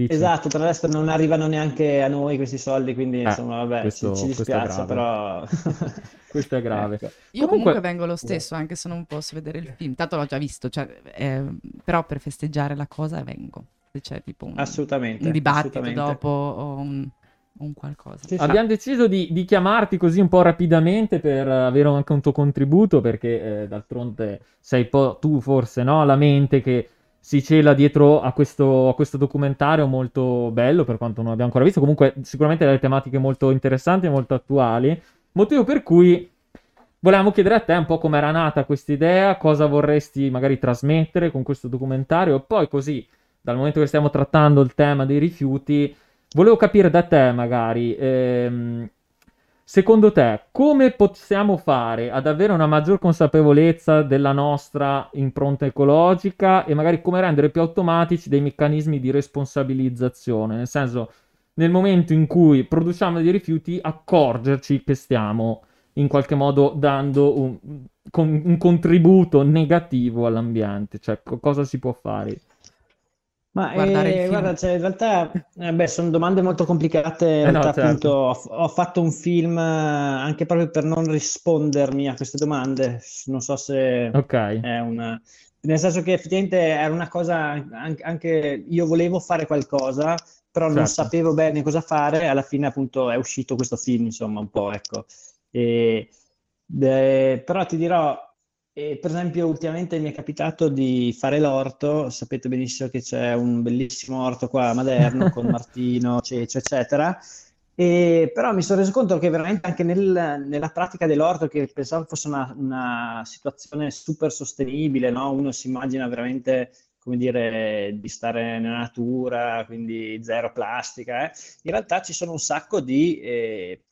Dici? Esatto, tra l'altro non arrivano neanche a noi questi soldi, quindi Eh, insomma, vabbè, questo- ci, ci dispiace, però... [LAUGHS] [LAUGHS] Questo è grave. Ecco. Io Comunque- comunque vengo lo stesso, anche se non posso vedere il film. Tanto l'ho già visto, cioè, eh, però per festeggiare la cosa vengo. Se c'è tipo un, Assolutamente, un dibattito assolutamente. dopo o un, un qualcosa. Sì, sì. Abbiamo deciso di, di chiamarti così un po' rapidamente per avere anche un tuo contributo, perché eh, d'altronde sei po' tu forse, no? La mente che si cela dietro a questo, a questo documentario molto bello, per quanto non abbiamo ancora visto. Comunque sicuramente delle tematiche molto interessanti e molto attuali. Motivo per cui volevamo chiedere a te un po' come era nata questa idea, cosa vorresti magari trasmettere con questo documentario, e poi così, dal momento che stiamo trattando il tema dei rifiuti, volevo capire da te magari, ehm, secondo te, come possiamo fare ad avere una maggior consapevolezza della nostra impronta ecologica e magari come rendere più automatici dei meccanismi di responsabilizzazione, nel senso, nel momento in cui produciamo dei rifiuti, accorgerci che stiamo in qualche modo dando un, un contributo negativo all'ambiente, cioè co- cosa si può fare? Ma Guardare il eh, film. guarda, cioè, in realtà eh, beh, sono domande molto complicate. In Eh no, realtà, certo. appunto, ho, ho fatto un film eh, anche proprio per non rispondermi a queste domande. Non so se Ok, è una... Nel senso che effettivamente era una cosa, an- anche io volevo fare qualcosa, però non Certo. sapevo bene cosa fare. Alla fine, appunto, è uscito questo film, insomma, un po', ecco. E, beh, però ti dirò, eh, per esempio, ultimamente mi è capitato di fare l'orto. Sapete benissimo che c'è un bellissimo orto qua a Maderno con [LAUGHS] Martino, Cecio, eccetera. E, però mi sono reso conto che veramente anche nel- nella pratica dell'orto, che pensavo fosse una, una situazione super sostenibile, no? Uno si immagina veramente, come dire, di stare nella natura, quindi zero plastica, eh. In realtà ci sono un sacco di, eh,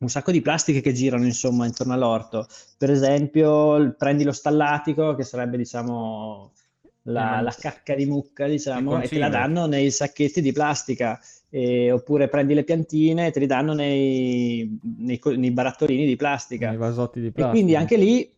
un sacco di plastiche che girano, insomma, intorno all'orto. Per esempio, prendi lo stallatico, che sarebbe, diciamo, la, Eh, la cacca di mucca, diciamo, e te la danno nei sacchetti di plastica. E- oppure prendi le piantine e te li danno nei, nei nei barattolini di plastica. nei vasotti di E plastica. quindi anche lì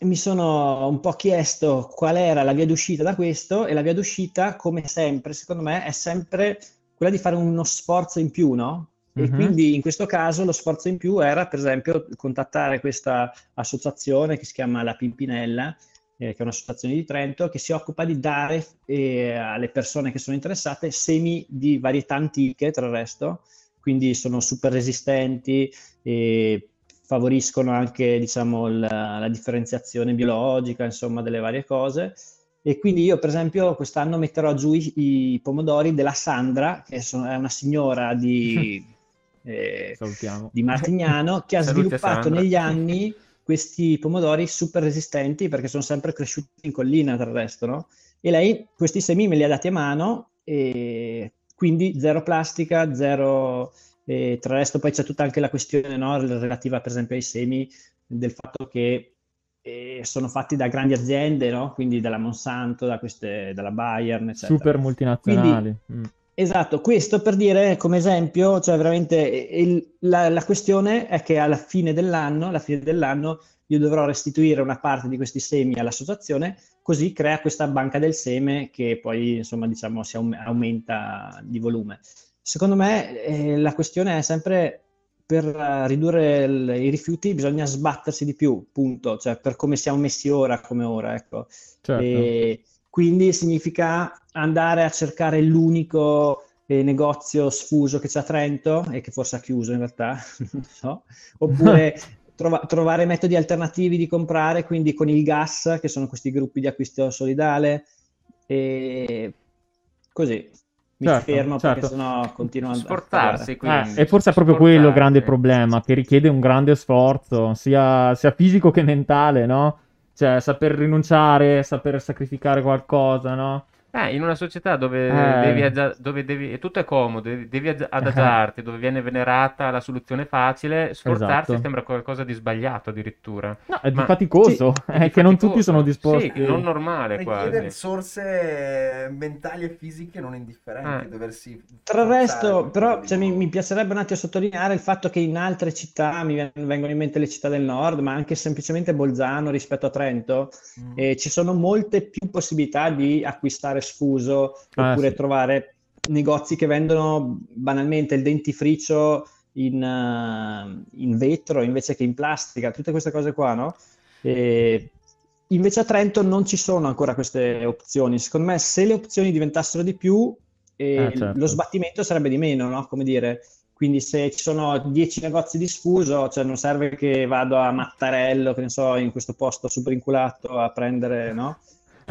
mi sono un po' chiesto qual era la via d'uscita da questo e la via d'uscita, come sempre, secondo me, è sempre quella di fare uno sforzo in più, no? E Mhm. quindi in questo caso lo sforzo in più era, per esempio, contattare questa associazione che si chiama La Pimpinella, eh, che è un'associazione di Trento, che si occupa di dare eh, alle persone che sono interessate semi di varietà antiche, tra il resto, quindi sono super resistenti e favoriscono anche, diciamo, la, la differenziazione biologica, insomma, delle varie cose. E quindi io, per esempio, quest'anno metterò giù i, i pomodori della Sandra, che sono- è una signora di, [LAUGHS] eh, di Martignano, che ha Saluti sviluppato negli anni questi pomodori super resistenti perché sono sempre cresciuti in collina, tra il resto, no? E lei questi semi me li ha dati a mano e quindi zero plastica, zero... E tra il resto poi c'è tutta anche la questione no, relativa per esempio ai semi del fatto che e sono fatti da grandi aziende, no? Quindi dalla Monsanto, da queste, dalla Bayern, eccetera. Super multinazionali. Mm. Esatto, questo per dire come esempio, cioè veramente il- la, la questione è che alla fine dell'anno, alla fine dell'anno io dovrò restituire una parte di questi semi all'associazione, così crea questa banca del seme che poi insomma diciamo si aum- aumenta di volume. Secondo me eh, la questione è sempre per ridurre il- i rifiuti bisogna sbattersi di più, punto, cioè per come siamo messi ora come ora, ecco. Certo. E quindi significa andare a cercare l'unico eh, negozio sfuso che c'è a Trento e che forse ha chiuso in realtà, [LAUGHS] non so, oppure [LAUGHS] trova- trovare metodi alternativi di comprare, quindi con il gas, che sono questi gruppi di acquisto solidale, e così. Mi Certo, fermo certo. perché sennò continuo a Sforzarsi, Eh, e forse è proprio quello il grande problema, che richiede un grande sforzo, sia, sia fisico che mentale, no? Cioè, saper rinunciare, saper sacrificare qualcosa, no? Eh, in una società dove Eh. devi, aggia- dove devi, e tutto è comodo, devi, devi aggi- adagiarti, dove viene venerata la soluzione facile, sforzarsi Esatto. sembra qualcosa di sbagliato addirittura. No, è di Ma- faticoso, Sì, è [LAUGHS] che non tutti sono disposti. Sì, non normale richiede quasi. risorse mentali e fisiche non indifferenti Eh. doversi Tra il forzare resto, però, cioè, di mi, mi piacerebbe un attimo sottolineare il fatto che in altre città, mi ven- vengono in mente le città del nord, ma anche semplicemente Bolzano rispetto a Trento, Mm. eh, ci sono molte più possibilità di acquistare sfuso Ah, oppure sì. trovare negozi che vendono banalmente il dentifricio in, eh, in vetro invece che in plastica, tutte queste cose qua, no? E invece a Trento non ci sono ancora queste opzioni. Secondo me, se le opzioni diventassero di più, eh, Eh, certo. lo sbattimento sarebbe di meno, no? Come dire, quindi se ci sono 10 negozi di sfuso, cioè non serve che vado a Mattarello, che ne so, in questo posto super inculato a prendere, no?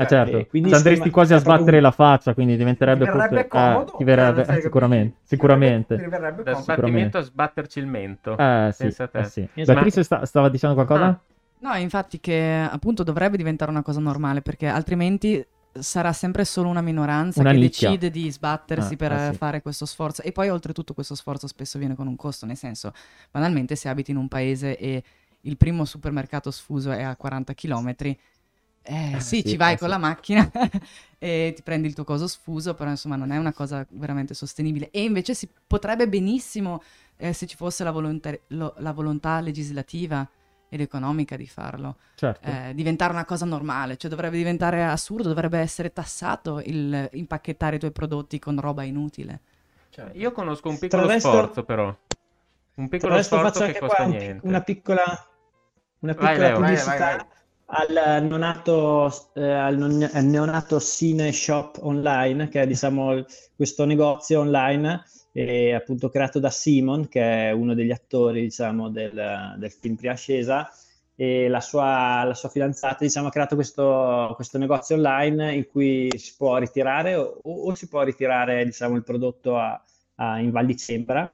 Eh, certo, quindi Ci andresti quasi a sbattere un- la faccia, quindi diventerebbe Ti verrebbe forse... eh, comodo, ti verrebbe- eh, sai, eh, sicuramente? Ti sicuramente. verrebbe- ti sbattimento a sbatterci il mento. Eh, sì, eh, sì. Esatto. Beatrice sta- stava dicendo qualcosa? Ah. No, infatti che appunto dovrebbe diventare una cosa normale perché altrimenti sarà sempre solo una minoranza Una che nicchia. decide di sbattersi Ah, per eh, sì. fare questo sforzo e poi oltretutto questo sforzo spesso viene con un costo, nel senso, banalmente se abiti in un paese e il primo supermercato sfuso è a 40 km, eh, Eh, sì, sì, ci vai eh, con sì. la macchina [LAUGHS] e ti prendi il tuo coso sfuso, però insomma non è una cosa veramente sostenibile. E invece si potrebbe benissimo, eh, se ci fosse la volontà, lo- la volontà legislativa ed economica di farlo, Certo. eh, diventare una cosa normale, cioè dovrebbe diventare assurdo, dovrebbe essere tassato il impacchettare i tuoi prodotti con roba inutile. Cioè, Io conosco un piccolo il resto- sforzo, però. Un piccolo sforzo che costa un- niente. una piccola, una Vai, piccola Leo. Vai, pubblicità al neonato, eh, al al neonato Cine Shop Online, che è diciamo questo negozio online eh, appunto creato da Simon, che è uno degli attori diciamo del, del film Prima Ascesa e la sua, la sua fidanzata diciamo ha creato questo, questo negozio online in cui si può ritirare o, o si può ritirare diciamo il prodotto a- a- in Val di Sembra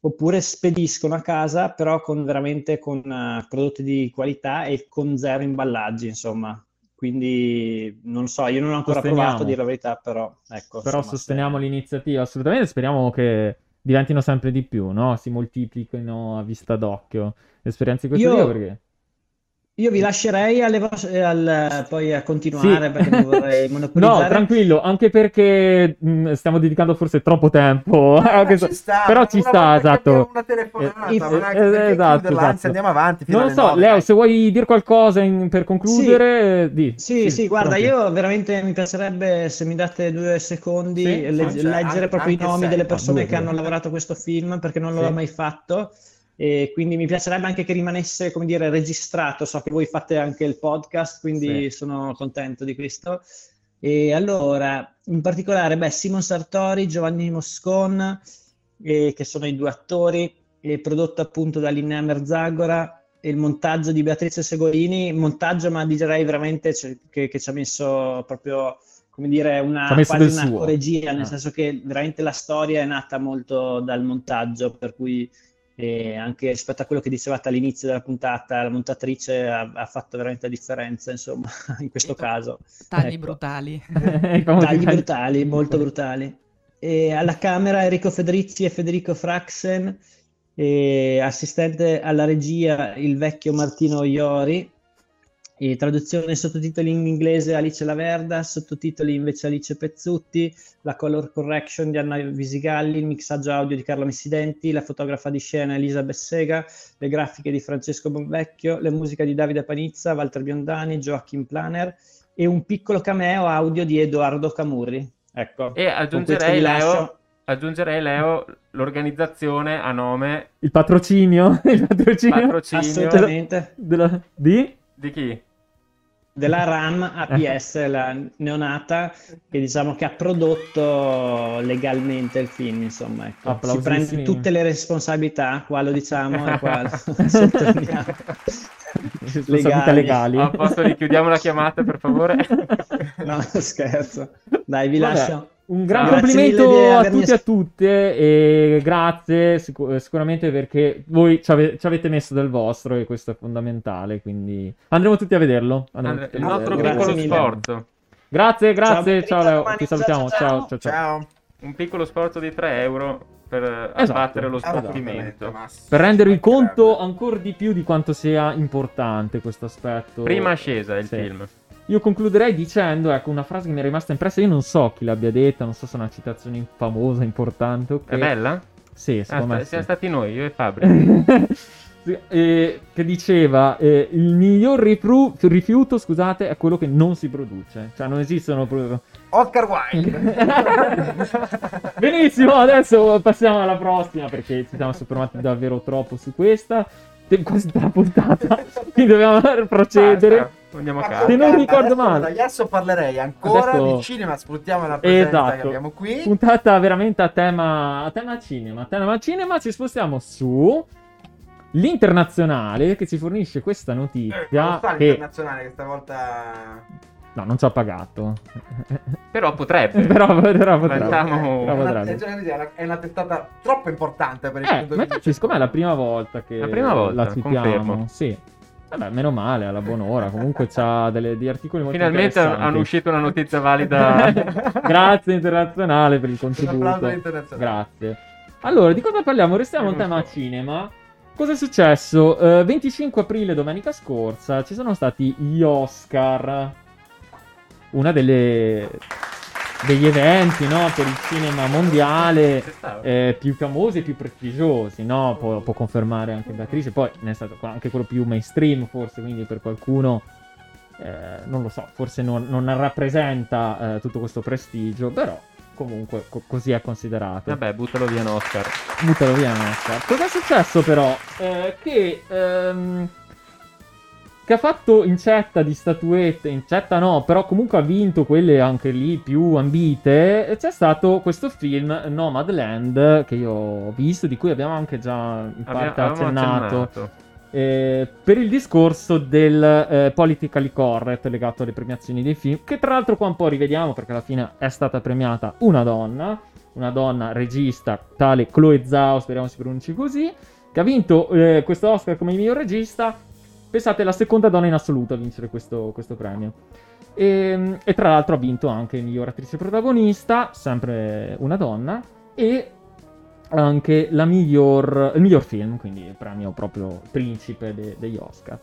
oppure spediscono a casa però con veramente con eh, prodotti di qualità e con zero imballaggi insomma quindi non so io non ho ancora provato a dire la verità però ecco Però insomma, sosteniamo se- l'iniziativa, assolutamente. Speriamo che diventino sempre di più, no? Si moltiplichino a vista d'occhio esperienze di questo Io- perché... io vi lascerei alle vos- eh, al- poi a continuare Sì. perché non vorrei [LAUGHS] No, monopolizzare tranquillo, anche perché mh, stiamo dedicando forse troppo tempo. a Ma questo- ci sta, Però una ci sta, esatto. Una telefonata, Eh, eh, perché esatto, esatto. andiamo avanti fino Non alle so, nove, Leo, dai. se vuoi dire qualcosa in- per concludere, eh, di. Sì, sì, guarda, pronti. io veramente mi piacerebbe se mi date due secondi Sì, legge- sì, cioè, leggere anche- proprio i anche nomi se- delle no, persone due, che hanno due. lavorato a questo film perché non Sì. l'ho mai fatto e quindi mi piacerebbe anche che rimanesse, come dire, registrato. So che voi fate anche il podcast, quindi Sì. sono contento di questo. E allora, in particolare, beh, Simon Sartori, Giovanni Moscon, eh, che sono i due attori, e prodotto appunto da Linnea Merzagora e il montaggio di Beatrice Segolini, montaggio ma direi veramente cioè, che, che ci ha messo proprio, come dire, una, quasi una suo. coregia, nel Ah. senso che veramente la storia è nata molto dal montaggio, per cui eh, anche rispetto a quello che dicevate all'inizio della puntata, la montatrice ha, ha fatto veramente la differenza, insomma, [LAUGHS] in questo caso. Tagli Ecco. brutali. [LAUGHS] Tagli brutali, molto brutali. E alla Camera Enrico Fedrizzi e Federico Fraxen, e assistente alla regia il vecchio Martino Iori, E traduzione e sottotitoli in inglese Alice Laverda, sottotitoli invece Alice Pezzutti, la color correction di Anna Visigalli, il mixaggio audio di Carlo Messidenti, la fotografa di scena Elisa Bessega, le grafiche di Francesco Bonvecchio, le musiche di Davide Panizza, Walter Biondani, Joachim Planer e un piccolo cameo audio di Edoardo Camurri. Ecco, E aggiungerei, Leo, lascio. aggiungerei, Leo, l'organizzazione a nome Il patrocinio, [LAUGHS] il patrocinio patrocinio Assolutamente. della- di... di chi? Della [LAUGHS] RAM APS, la neonata, che diciamo che ha prodotto legalmente il film, insomma, ecco. Si prende tutte le responsabilità, qua lo diciamo e qua lo [LAUGHS] sottolineiamo. responsabilità legali. A posto, richiudiamo la chiamata, per favore. [LAUGHS] No, scherzo. Dai, vi Vabbè, lascio. Un gran. Grazie complimento a tutti e a tutte e grazie eh, sicuramente perché voi ci, ave- ci avete messo del vostro e questo è fondamentale, quindi andremo tutti a vederlo. andremo Andrea, tutti a il nostro vederlo. Grazie piccolo mille. sforzo. Grazie, grazie, Ciao, ciao, Leo, domani, ti salutiamo, ciao, ciao, ciao. ciao. Un piccolo sforzo di 3 euro per Esatto. abbattere lo Esatto. sbattimento. Ma Per rendervi conto ancora di più di quanto sia importante questo aspetto. Prima ascesa il Sì. film. Io concluderei dicendo, ecco, una frase che mi è rimasta impressa, io non so chi l'abbia detta, non so se è una citazione famosa, importante, ok? È bella? Sì, Ah, secondo me sta- sì. siamo stati noi, io e Fabri. [LAUGHS] Sì, eh, che diceva eh, il miglior rifru- rifiuto scusate è quello che non si produce cioè non esistono pro- Oscar Wilde. [LAUGHS] benissimo adesso passiamo alla prossima perché ci siamo soffermati davvero troppo su questa quasi tutta la puntata quindi dobbiamo procedere Basta, Andiamo a casa. Se non ricordo adesso- male. Adesso parlerei ancora Adesso- di cinema, sfruttiamo la presenza Esatto. che abbiamo qui. puntata veramente a tema, a tema cinema. A tema cinema ci spostiamo su l'internazionale che ci fornisce questa Eh, non notizia sta che l'internazionale che stavolta... no, non ci ha pagato. Però potrebbe. però, [LAUGHS] però potrebbe. Lanciamo- Però È una, potrebbe. è una- è una testata troppo importante per il Eh, punto ma di infatti, siccome è la prima volta che La prima volta, la citiamo, confermo. sì. Vabbè, meno male, alla buon'ora. Comunque c'ha delle, degli articoli molto Finalmente hanno uscito una notizia valida. [LAUGHS] Grazie internazionale per il Un applauso contributo. Grazie. Allora, di cosa parliamo? Restiamo in tema so. cinema. Cosa è successo? Eh, 25 aprile, domenica scorsa, ci sono stati gli Oscar. Una delle degli eventi, no, per il cinema mondiale eh, più famosi e più prestigiosi, no? Può, può confermare anche Beatrice, poi ne è stato anche quello più mainstream, forse, quindi per qualcuno, eh, non lo so, forse non, non rappresenta eh, tutto questo prestigio, però comunque co- così è considerato. Vabbè, buttalo via un Oscar. Buttalo via, Oscar. Cosa è successo però? Eh, che... ehm, che ha fatto incetta di statuette, incetta no, però comunque ha vinto quelle anche lì più ambite. C'è stato questo film Nomadland che io ho visto, di cui abbiamo anche già in parte accennato. accennato. eh, per il discorso del eh, politically correct legato alle premiazioni dei film, che tra l'altro qua un po' rivediamo perché alla fine è stata premiata una donna, una donna regista, tale Chloe Zhao, speriamo si pronunci così, che ha vinto eh, questo Oscar come miglior regista. Pensate, la seconda donna in assoluto a vincere questo, questo premio. E, e tra l'altro ha vinto anche miglior attrice protagonista, sempre una donna, e anche la miglior, il miglior film, quindi il premio proprio principe de- degli Oscar.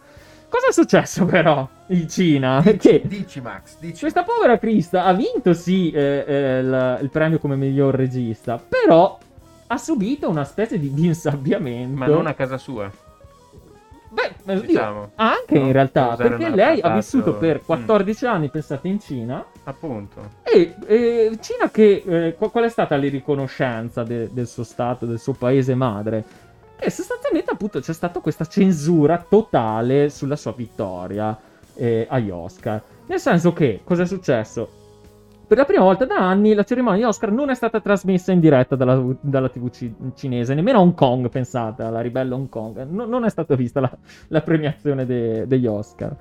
Cosa è successo però in Cina? Che Dici Max, dici. questa povera Krista ha vinto sì eh, eh, il, il premio come miglior regista, però ha subito una specie di, di insabbiamento. Ma non a casa sua. Beh, oddio, Diciamo. anche No, in realtà, perché lei ha vissuto per Mm. 14 anni, pensate, in Cina. Appunto. E eh, Cina che... eh, qual, qual è stata la riconoscenza de- del suo stato, del suo paese madre? E sostanzialmente appunto c'è stata questa censura totale sulla sua vittoria eh, agli Oscar. Nel senso che, cosa è successo? Per la prima volta da anni la cerimonia Oscar non è stata trasmessa in diretta dalla, dalla TV ci- cinese, nemmeno a Hong Kong, pensate, alla ribelle Hong Kong. No- non è stata vista la, la premiazione de- degli Oscar.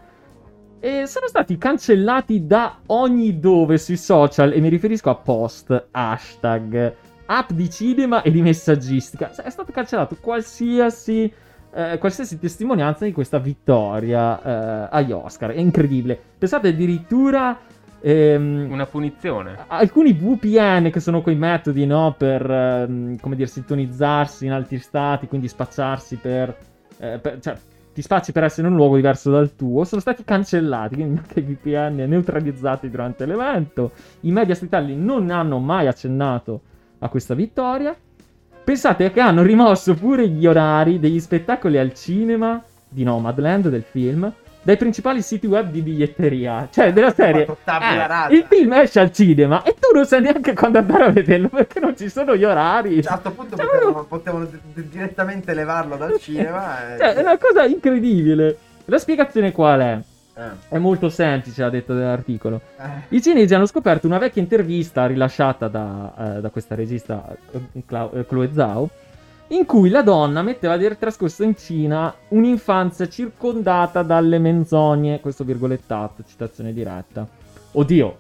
E sono stati cancellati da ogni dove sui social, e mi riferisco a post, hashtag, app di cinema e di messaggistica. È stato cancellato qualsiasi, eh, qualsiasi testimonianza di questa vittoria eh, agli Oscar. È incredibile. Pensate addirittura... ehm, Una punizione. alcuni VPN che sono quei metodi, no, per, ehm, come dire, sintonizzarsi in altri stati, quindi spacciarsi per, eh, per- cioè, ti spacci per essere in un luogo diverso dal tuo, sono stati cancellati, quindi anche i VPN neutralizzati durante l'evento. I media statali non hanno mai accennato a questa vittoria. Pensate che hanno rimosso pure gli orari degli spettacoli al cinema di Nomadland del film dai principali siti web di biglietteria. Cioè, della serie. Eh, il film esce al cinema e tu non sai neanche quando andare a vederlo perché non ci sono gli orari. Cioè, a questo punto Cioè, potevano, potevano di- direttamente levarlo dal cinema. e- Cioè, è una cosa incredibile. La spiegazione qual è? Eh, È molto semplice, ha detto nell'articolo. eh. I cinesi hanno scoperto una vecchia intervista rilasciata da, eh, da questa regista eh, eh, Chloe Zhao, in cui la donna metteva di aver trascorso in Cina un'infanzia circondata dalle menzogne, questo virgolettato, citazione diretta. Oddio,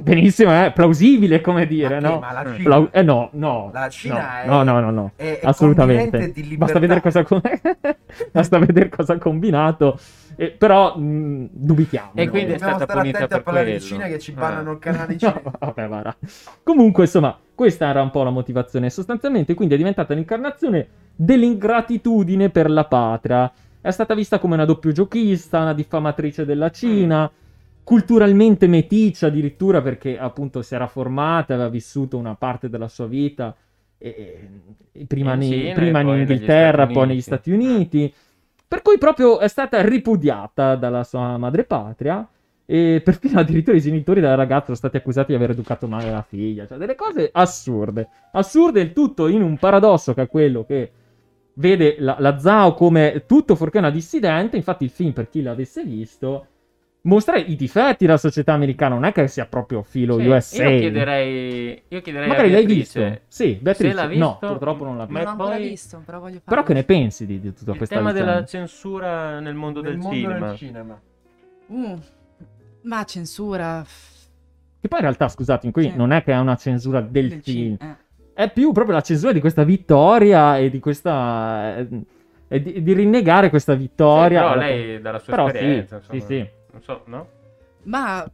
benissimo, è plausibile come dire, Ma che, no? ma la Eh. Cina- Plau- eh no, no. La Cina no, è- no, no, no, no. è- è assolutamente. Basta vedere cosa [LAUGHS] Basta vedere cosa ha combinato. Eh, però mh, dubitiamo. E quindi è Dobbiamo stata stare punita attenti a per parlare di quello. Cina che ci Ah. bannano il canale [LAUGHS] No, cinese. vabbè, guarda. Comunque, insomma, questa era un po' la motivazione. Sostanzialmente, quindi è diventata l'incarnazione dell'ingratitudine per la patria. È stata vista come una doppio giochista, una diffamatrice della Cina, culturalmente meticcia addirittura perché appunto si era formata, aveva vissuto una parte della sua vita e- e prima, In ne- Cina e prima in Inghilterra, poi negli. Stati Uniti. Per cui proprio è stata ripudiata dalla sua madrepatria e perfino [LAUGHS] addirittura i genitori della ragazza sono stati accusati di aver educato male la figlia. Cioè, delle cose assurde. Assurde il tutto in un paradosso che è quello che vede la, la Zhao come tutto fuorché una dissidente. Infatti il film, per chi l'avesse visto, mostra i difetti della società americana. Non è che sia proprio filo Sì, USA. Io chiederei, io chiederei Magari a l'hai visto? Sì, Beatrice. Se l'ha No, visto, purtroppo non l'ha ma non poi visto, però. Però che ne pensi di, di tutta il questa tema vicenda? della censura nel mondo Nel del mondo cinema. del cinema. Uh, ma censura Che poi in realtà, scusatemi, qui Sì. non è che è una censura del, del film. cinema. È più proprio la censura di questa vittoria e di questa... eh, e di, di rinnegare questa Sì, vittoria. però alla- lei dalla sua Però sì, esperienza, sì, insomma, sì. non so, no? Ma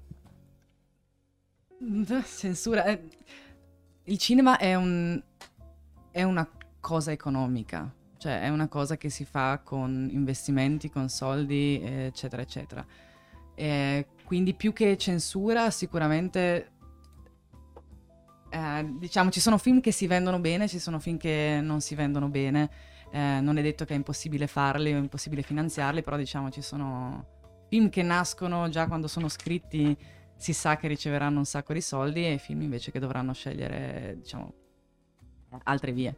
Mm, censura eh, il cinema è un è una cosa economica, cioè è una cosa che si fa con investimenti, con soldi, eh, eccetera, eccetera. Eh, quindi più che censura, sicuramente eh, diciamo ci sono film che si vendono bene, ci sono film che non si vendono bene. Eh, non è detto che è impossibile farli o impossibile finanziarli, però diciamo ci sono film che nascono già quando sono scritti si sa che riceveranno un sacco di soldi e film invece che dovranno scegliere, diciamo, altre vie.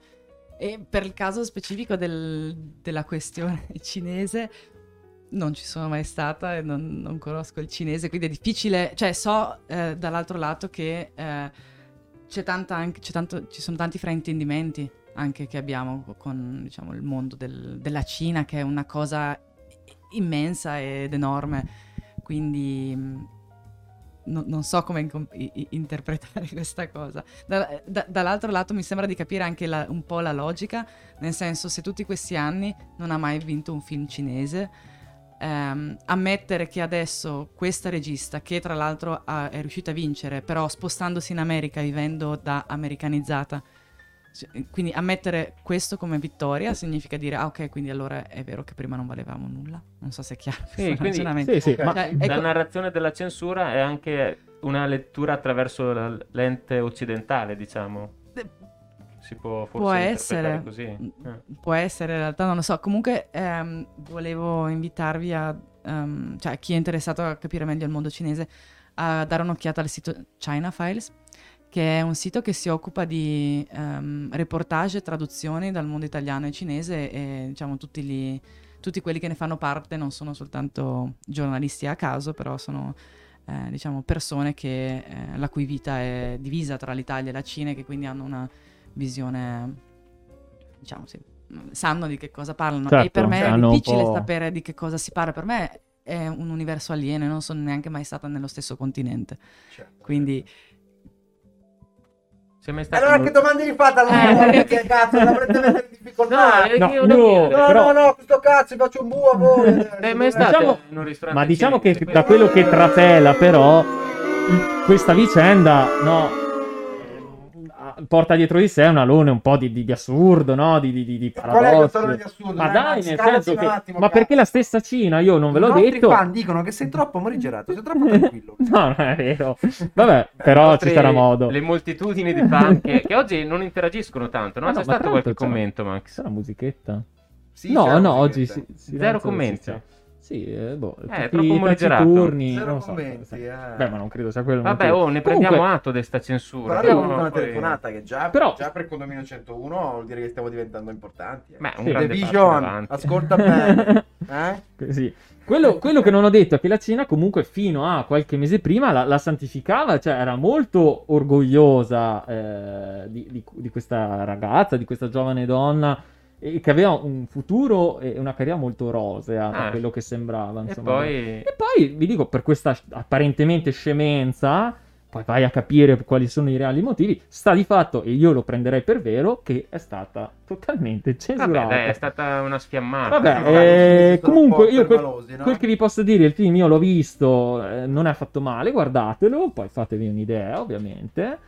E per il caso specifico del- della questione [LAUGHS] cinese, non ci sono mai stata e non, non conosco il cinese, quindi è difficile, cioè so eh, dall'altro lato che eh, c'è tanta anche, c'è tanto, ci sono tanti fraintendimenti anche che abbiamo con diciamo, il mondo del- della Cina, che è una cosa immensa ed enorme, quindi mh, non, non so come incom- i- i- interpretare [LAUGHS] questa cosa. Da- da- dall'altro lato mi sembra di capire anche la- un po' la logica, nel senso se tutti questi anni non ha mai vinto un film cinese, ehm, ammettere che adesso questa regista, che tra l'altro ha- è riuscita a vincere, però spostandosi in America, vivendo da americanizzata, cioè, quindi ammettere questo come vittoria significa dire, ah ok, quindi allora è vero che prima non valevamo nulla. Non so se è chiaro questo quindi- ragionamento. Sì, sì, Ok. ma Cioè, La ecco- narrazione della censura è anche una lettura attraverso la lente occidentale, diciamo. Si può forse Può essere. così. Eh. Può essere, in realtà non lo so. Comunque ehm, volevo invitarvi a, ehm, cioè chi è interessato a capire meglio il mondo cinese, a dare un'occhiata al sito China Files, che è un sito che si occupa di ehm, reportage e traduzioni dal mondo italiano e cinese e diciamo tutti, gli- tutti quelli che ne fanno parte non sono soltanto giornalisti a caso, però sono eh, diciamo persone che, eh, la cui vita è divisa tra l'Italia e la Cina e che quindi hanno una visione, diciamo sì, sanno di che cosa parlano. Certo, e per me è un difficile sapere di che cosa si parla. Per me è un universo alieno, non sono neanche mai stata nello stesso continente. Certo. Quindi stato allora in- che domande gli fate allora? Eh. Che cazzo, l'avrete difficoltà? No, No, io. No, però- no, no, questo cazzo, faccio un bu a voi. Diciamo- un ristorante Ma diciamo che da quello che trapela, però, questa vicenda, no, porta dietro di sé un alone un po' di, di- di assurdo, no? Di, di, di, di Qual è paradosso. di assurdo? Ma Dai, nel senso che... attimo, ma cazzo. perché la stessa Cina, io non ve l'ho I nostri detto... fan dicono che sei troppo morigerato, sei troppo [LAUGHS] tranquillo. No, non è vero. Vabbè, però Oltre ci sarà modo. Le moltitudini di fan che, che oggi non interagiscono tanto, no? Ah, C'è no, ma stato qualche c'è- commento, C'è Max? una musichetta? Sì, no, c'è no, una oggi musichetta. sì, Zero commenti. Sì, eh, boh, Eh, tutti troppo morigerato. taciturni, Zero non so, commenti, eh. Beh, ma non credo sia quello. Vabbè, oh, ne Comunque, prendiamo atto di sta censura. Però abbiamo avuto una Poi- telefonata che già, Però- già per condominio 101 vuol dire che stiamo diventando importanti. eh. Beh, un Sì. grande Vision, ascolta bene. [LAUGHS] Eh? Sì. Quello, quello che non ho detto è che la Cina comunque fino a qualche mese prima la, la santificava, cioè era molto orgogliosa eh, di, di- di questa ragazza, di questa giovane donna e che aveva un futuro e una carriera molto rosea, da Ah. quello che sembrava. E poi... E poi vi dico, per questa apparentemente scemenza, poi vai a capire quali sono i reali motivi, sta di fatto, e io lo prenderei per vero, che è stata totalmente censurata. Vabbè, dai, è stata una sfiammata. Vabbè, eh, comunque io quel, no? quel che vi posso dire, il film io l'ho visto, eh, non è affatto male, guardatelo, poi fatevi un'idea ovviamente,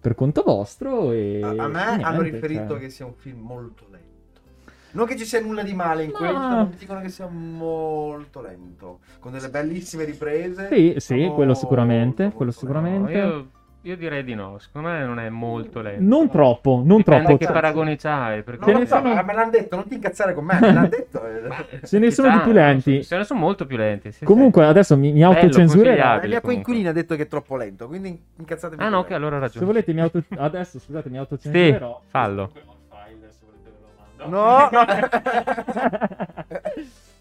per conto vostro e... A, a me e niente, hanno riferito cioè. che sia un film molto lento. Non che ci sia nulla di male in Ma- questo, ma mi dicono che sia molto lento. Con delle bellissime riprese. Sì, sì, quello sicuramente, molto quello sicuramente. No, io, io direi di no. Secondo me non è molto lento. Non troppo, non Dipende troppo. che cioè, paragoni c'hai. Perché... Ne so, sono- ma me l'hanno detto, non ti incazzare con me, me l'hanno detto. eh. Ce [LAUGHS] ne sono di più lenti. Ce ne sono molto più lenti. sì, Comunque adesso mi, mi autocensurerò. La mia comunque. coinquilina ha detto che è troppo lento, quindi incazzatevi. sì. Ah no, ok, allora hai Se ragione. volete mi auto... Adesso scusate mi autocensurerò. Sì, fallo. No, [LAUGHS]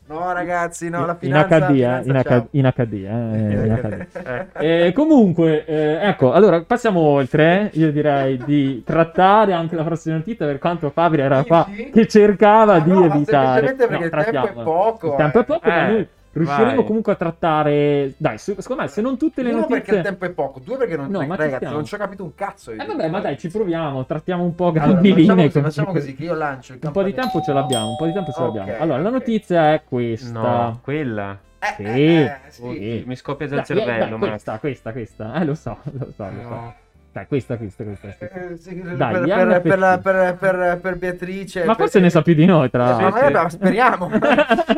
no, ragazzi, no, la in HD, eh, finanza in, ciao. H- [LAUGHS] in HD, eh, in HD. Ecco. Eh, comunque, eh, ecco, allora passiamo oltre. Io direi di trattare anche la prossima notizia, per quanto Fabri era qua che cercava Ah, di no, evitare. semplicemente perché No, il tempo è poco, Il tempo è eh. poco, ma Eh, noi riusciremo vai. comunque a trattare. Dai, su- secondo me, se non tutte le Uno perché il notizie. tempo è poco, due perché non, No, ma ci ragazzi, non ci ho capito un cazzo. io. Eh, vabbè, ma dai, ci proviamo. Trattiamo un po' Allora, gambiline. facciamo, facciamo così, che io lancio il Un po' di tempo ce l'abbiamo, un po' di tempo ce l'abbiamo. Allora, la ok. notizia è questa. No, quella. Eh, Sì. eh, eh, sì. Sì. Mi scoppia già il cervello. dai, ma... questa, questa, questa. Eh, lo so, lo so, lo so. No. Dai, questa, questa, questa. questa. Eh, Dai, per, per, la- per, per, Beatrice Ma forse ne sa più di noi, tra Eh, l'altro. ma speriamo [LAUGHS]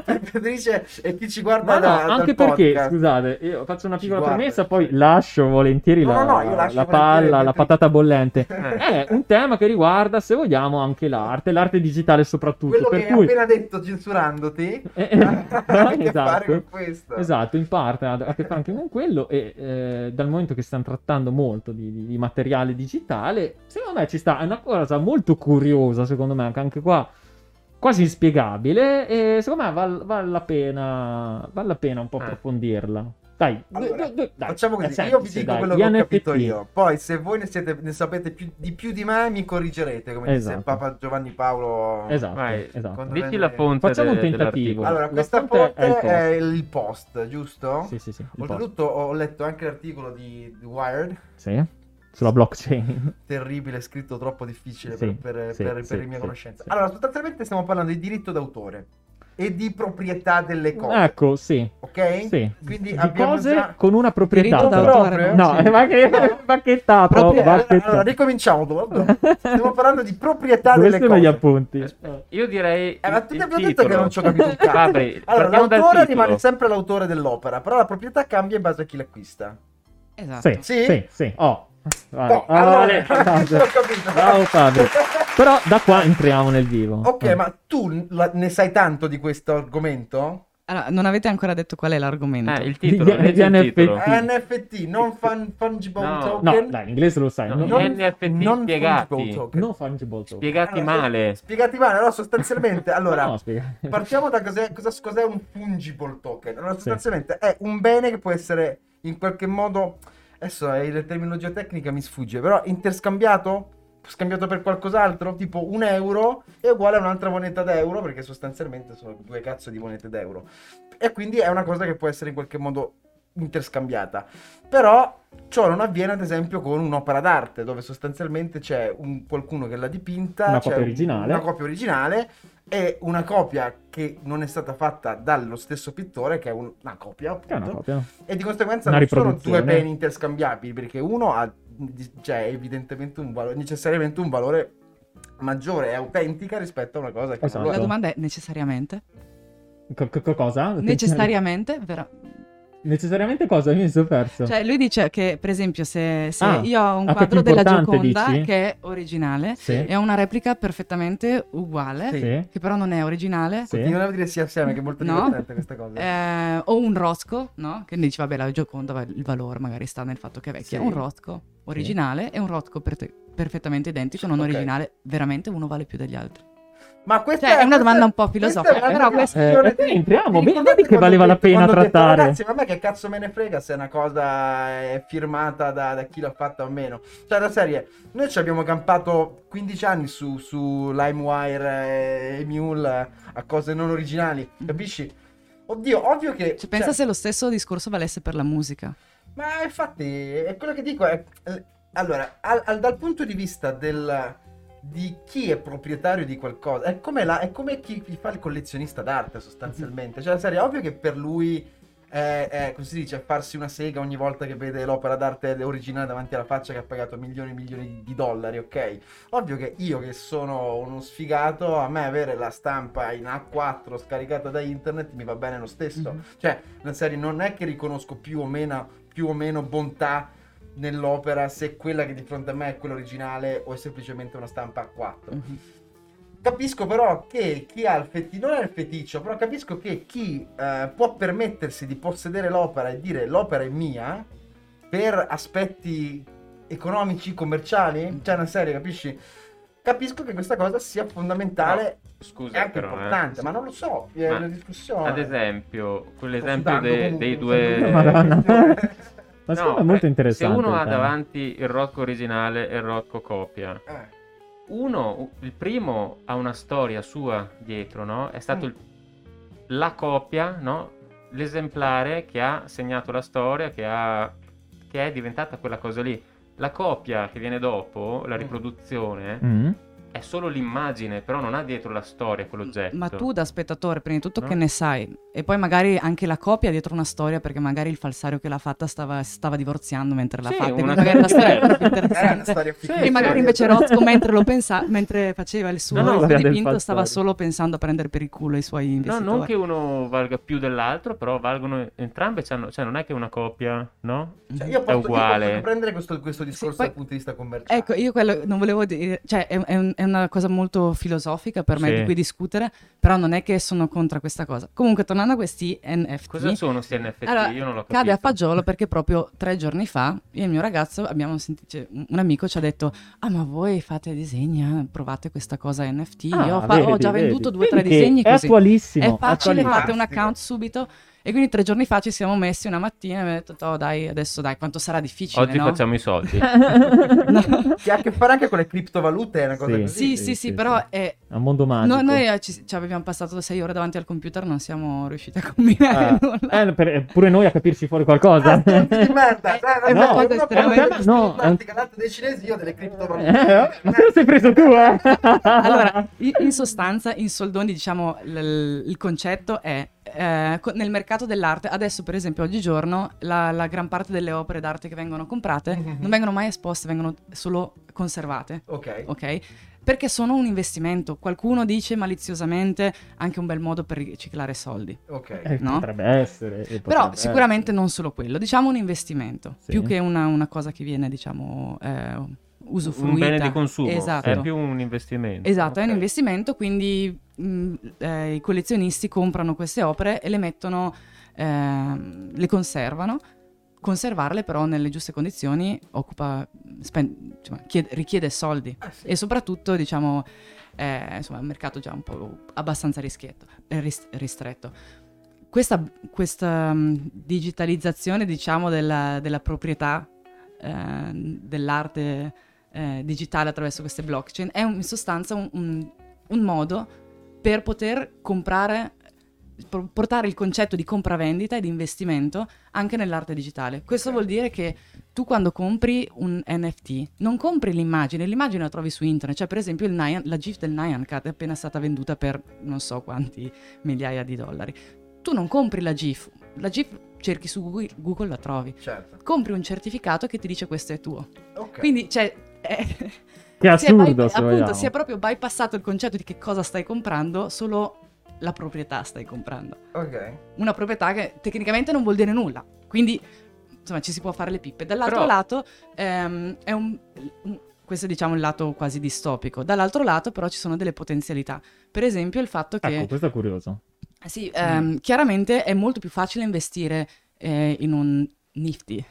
per Beatrice e chi ci guarda no, da, anche dal perché, podcast. scusate, io faccio una piccola guarda, premessa, poi lascio volentieri No, la, no, no, io lascio la volentieri palla, la patata bollente. È un tema che riguarda, se vogliamo, anche l'arte, l'arte digitale soprattutto. quello per che hai cui... appena detto censurandoti Eh, eh, [LAUGHS] ha a che fare esatto. con questo Esatto, in parte ha a che fare anche con quello e eh, dal momento che stiamo trattando molto di, di- di materiale digitale, secondo me ci sta, è una cosa molto curiosa, secondo me, anche, anche qua quasi inspiegabile e secondo me val- vale la pena vale la pena un po' Eh. approfondirla. Dai, Allora, dai, dai, dai, Facciamo così, io vi dico dai, quello che ho NFT. capito io. Poi, se voi ne, siete, ne sapete più, di più di me, mi corrigerete. Come Esatto. disse Papa Giovanni Paolo. Esatto, Vai, esatto. Dici la fonte Facciamo un de- tentativo. dell'articolo. Allora, La questa fonte è il fonte post. è il post, giusto? Sì, sì, sì. Oltretutto, ho letto anche l'articolo di di Wired. Sì, sulla blockchain. [LAUGHS] Terribile, scritto troppo difficile Sì, per, per, sì, per, sì, per le mie sì, conoscenze. sì. Allora, sostanzialmente stiamo parlando di diritto d'autore e di proprietà delle cose. Ecco, sì. Ok? Sì. Quindi di abbiamo cose già- con una proprietà. Diritto d'autore, Proprio? No, Sì. ma che bacchettato, Proprie- allora, bacchettato. allora, ricominciamo. dopo. [LAUGHS] Stiamo parlando di proprietà Dove delle sono gli appunti? Io direi. Eh, ma tu ti abbiamo detto che non ci ho capito un cazzo. Fabri, allora, l'autore rimane sempre l'autore dell'opera, però la proprietà cambia in base a chi l'acquista. Esatto. Sì, Sì? sì, sì. Oh. Vale. No, Ah, allora, vale. [LAUGHS] capito. Bravo Fabio. Però da qua entriamo nel vivo. Ok, Eh. ma tu la- ne sai tanto di questo argomento? Allora, non avete ancora detto qual è l'argomento. Eh, il titolo. Gli il NFT. titolo. Sì. NFT, non fun- fungible No. No, token. dai, in inglese lo sai. No, non, NFT non spiegati. fungible token. non fungible token. Spiegati Allora, male. Spiegati male, allora sostanzialmente, [LAUGHS] allora, No, partiamo da cos'è, cosa, cos'è un fungible token. Allora, sostanzialmente è un bene che può essere in qualche modo, adesso è la terminologia tecnica mi sfugge, però interscambiato? Scambiato per qualcos'altro? Tipo un euro è uguale a un'altra moneta d'euro, perché sostanzialmente sono due cazzo di monete d'euro. E quindi è una cosa che può essere in qualche modo interscambiata. Però ciò non avviene ad esempio con un'opera d'arte, dove sostanzialmente c'è un, qualcuno che l'ha dipinta, Una copia originale. una copia originale e una copia che non è stata fatta dallo stesso pittore, che è un- una copia Che è una appunto, copia. e di conseguenza Una non sono due beni interscambiabili, perché uno ha cioè, evidentemente un valore, necessariamente un valore maggiore, è autentica rispetto a una cosa che Esatto. La domanda è necessariamente? Co- co- cosa? Necessariamente? Vera- Necessariamente cosa? Mi sono perso. Cioè, lui dice che, per esempio, se, se Ah, io ho un ah, quadro della Gioconda dici? che è originale Sì. e ho una replica perfettamente uguale, Sì. Che però non è originale, Sì. Continuiamo a dire sì assieme, che è molto No. divertente questa cosa. [LAUGHS] eh, o un Rosco, no? Che dici, vabbè, la Gioconda, il valore magari sta nel fatto che è vecchia. Sì. Un Rosco originale e un Rosco per te- perfettamente identico, non Ok. originale, veramente uno vale più degli altri. Ma questa Cioè, è una domanda un po' filosofica, però questa- Eh, di- entriamo, vi vedi ricordate che valeva la pena trattare? Ragazzi, ma a me che cazzo me ne frega se una cosa è firmata da, da chi l'ha fatta o meno. Cioè, la serie, noi ci abbiamo campato 15 anni su, su LimeWire e Mule a cose non originali, capisci? Oddio, ovvio che... Cioè, pensa cioè, se lo stesso discorso valesse per la musica. Ma infatti, è quello che dico è... eh, Allora, al- al- dal punto di vista del, di chi è proprietario di qualcosa, è come, la- è come chi, chi fa il collezionista d'arte sostanzialmente. Cioè, la serie, è ovvio che per lui è, è, come si dice, farsi una sega ogni volta che vede l'opera d'arte originale davanti alla faccia che ha pagato milioni e milioni di, dollari, ok? Ovvio che io che sono uno sfigato, a me avere la stampa in A4 scaricata da internet mi va bene lo stesso. Mhm. Cioè, la serie non è che riconosco più o meno, più o meno bontà nell'opera se quella che di fronte a me è quella originale o è semplicemente una stampa A4. Mhm. Capisco però che chi ha il feticcio, non è il feticcio, però capisco che chi eh, può permettersi di possedere l'opera e dire l'opera è mia per aspetti economici, commerciali, cioè una serie, capisci? Capisco che questa cosa sia fondamentale Scusa, e anche però, eh. importante, ma non lo so, è Ma, una discussione. Ad esempio, quell'esempio de- dei due... [LAUGHS] Ma No, è molto eh, interessante. Se uno ha tema. davanti il Rocco originale e il Rocco copia, Eh, uno, il primo ha una storia sua dietro, no? È stato Mm. il- la copia, no? L'esemplare che ha segnato la storia, che, ha, che è diventata quella cosa lì. La copia che viene dopo, la Mm. riproduzione, Mm. È solo l'immagine, però non ha dietro la storia, quell'oggetto. Ma tu da spettatore, prima di tutto, No. che ne sai? E poi magari anche la copia dietro una storia, perché magari il falsario che l'ha fatta stava, stava divorziando mentre l'ha Sì, fatta. una magari la storia è Era una interessante. storia Sì. E magari invece Rosco, mentre lo pensa, mentre faceva il suo No, no, dipinto, stava solo pensando a prendere per il culo i suoi No, investitori. non che uno valga più dell'altro, però valgono entrambe, cioè non è che una copia, no? Cioè, io posso, io uguale. posso prendere questo, questo discorso poi- dal punto di vista commerciale. Ecco, io quello non volevo dire, cioè è, è un- è una cosa molto filosofica per me Sì. di cui discutere, però non è che sono contro questa cosa. Comunque, tornando a questi NFT, Cosa sono questi NFT? Allora, Io non l'ho capito. cade a fagiolo perché proprio tre giorni fa io e il mio ragazzo abbiamo sentito, cioè, un amico ci ha detto, ah ma voi fate disegni, eh, provate questa cosa NFT, Ah, io ho, fa- ho vedi, già vedi. venduto due o tre Vedi disegni È così. attualissimo. È facile, attualissimo. fate un account subito. E quindi tre giorni fa ci siamo messi una mattina e mi ha detto, oh dai, adesso dai, quanto sarà difficile, Oggi no? facciamo i soldi. [LAUGHS] No. [LAUGHS] Che ha a che fare anche con le criptovalute, è una cosa Sì. così. Sì, sì, sì, sì, però sì. è... È un mondo magico. no- noi eh, ci, ci avevamo passato sei ore davanti al computer, non siamo riusciti a combinare Ah, nulla. eh, per- pure noi a capirci fuori qualcosa. Ah, di merda! [LAUGHS] È una no, cosa uno estremamente- No, di plastica, l'altro dei cinesi, io delle criptovalute. Eh, ma te lo sei preso tu, eh? Allora, in sostanza, in soldoni, diciamo, l- il concetto è eh, nel mercato dell'arte, adesso per esempio oggigiorno la, la gran parte delle opere d'arte che vengono comprate Mhm. non vengono mai esposte, vengono solo conservate, Ok. ok? Perché sono un investimento. Qualcuno dice maliziosamente anche un bel modo per riciclare soldi. Ok. Eh, No? Potrebbe essere. eh, Però potrebbe sicuramente non solo quello, diciamo un investimento, Sì. più che una, una cosa che viene, diciamo, eh, usufruita. un bene di consumo. Esatto. È più un investimento. Esatto, è un investimento, quindi mh, eh, i collezionisti comprano queste opere e le mettono, ehm, le conservano. Conservarle però nelle giuste condizioni occupa, spen- insomma, chiede- richiede soldi Ah, sì. e soprattutto diciamo è, insomma, un mercato già un po' abbastanza rischietto, eh, ris- ristretto. Questa, questa mh, digitalizzazione diciamo della, della proprietà eh, dell'arte eh, digitale attraverso queste blockchain è un- in sostanza un, un- un modo per poter comprare por- portare il concetto di compravendita e di investimento anche nell'arte digitale. Questo Ok. vuol dire che tu quando compri un NFT non compri l'immagine, l'immagine la trovi su internet, cioè per esempio il Nyan- la GIF del Nyan Cat è appena stata venduta per non so quanti migliaia di dollari. Tu non compri la GIF, la Jeep cerchi su Google, Google la trovi. Certo. Compri un certificato che ti dice questo è tuo. Ok. Quindi, cioè, è- Che è si è assurdo, by- appunto, si è proprio bypassato il concetto di che cosa stai comprando, solo la proprietà stai comprando. Ok. Una proprietà che tecnicamente non vuol dire nulla. Quindi, insomma, ci si può fare le pippe. Dall'altro Però- lato, ehm, è un, un- questo è diciamo il lato quasi distopico. Dall'altro lato, però, ci sono delle potenzialità. Per esempio, il fatto che Ecco, questo è curioso. sì, ehm, chiaramente è molto più facile investire eh, in un Nifty,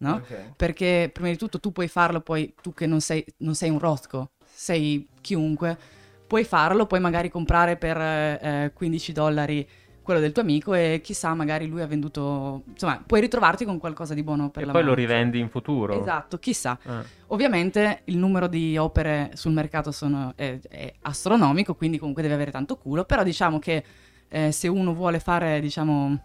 no? Ok. Perché prima di tutto tu puoi farlo, poi tu che non sei, non sei un Rothko, sei chiunque, puoi farlo, puoi magari comprare per eh, eh, 15 dollari quello del tuo amico e chissà, magari lui ha venduto, insomma, puoi ritrovarti con qualcosa di buono per E la poi lo rivendi in futuro. Esatto, chissà. Ah. Ovviamente il numero di opere sul mercato sono- è, è astronomico, quindi comunque deve avere tanto culo, però diciamo che eh, se uno vuole fare, diciamo,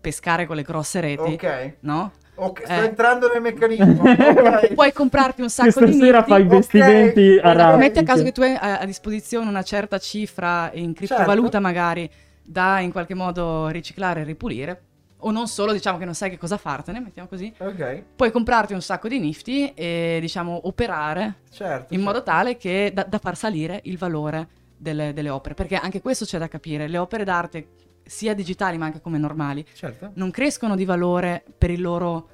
pescare con le grosse reti, Ok. no? Ok, sto Eh. entrando nel meccanismo. [LAUGHS] Ok. Puoi comprarti un sacco di stasera Nifty. fa investimenti ok. a Metti a caso che tu hai a, disposizione una certa cifra in criptovaluta Certo. magari da in qualche modo riciclare e ripulire, o non solo, diciamo che non sai che cosa fartene, mettiamo così, Ok, puoi comprarti un sacco di Nifty e diciamo operare certo. in modo certo. tale che da, da far salire il valore delle, delle opere, perché anche questo c'è da capire, le opere d'arte sia digitali ma anche come normali Certo. non crescono di valore per il loro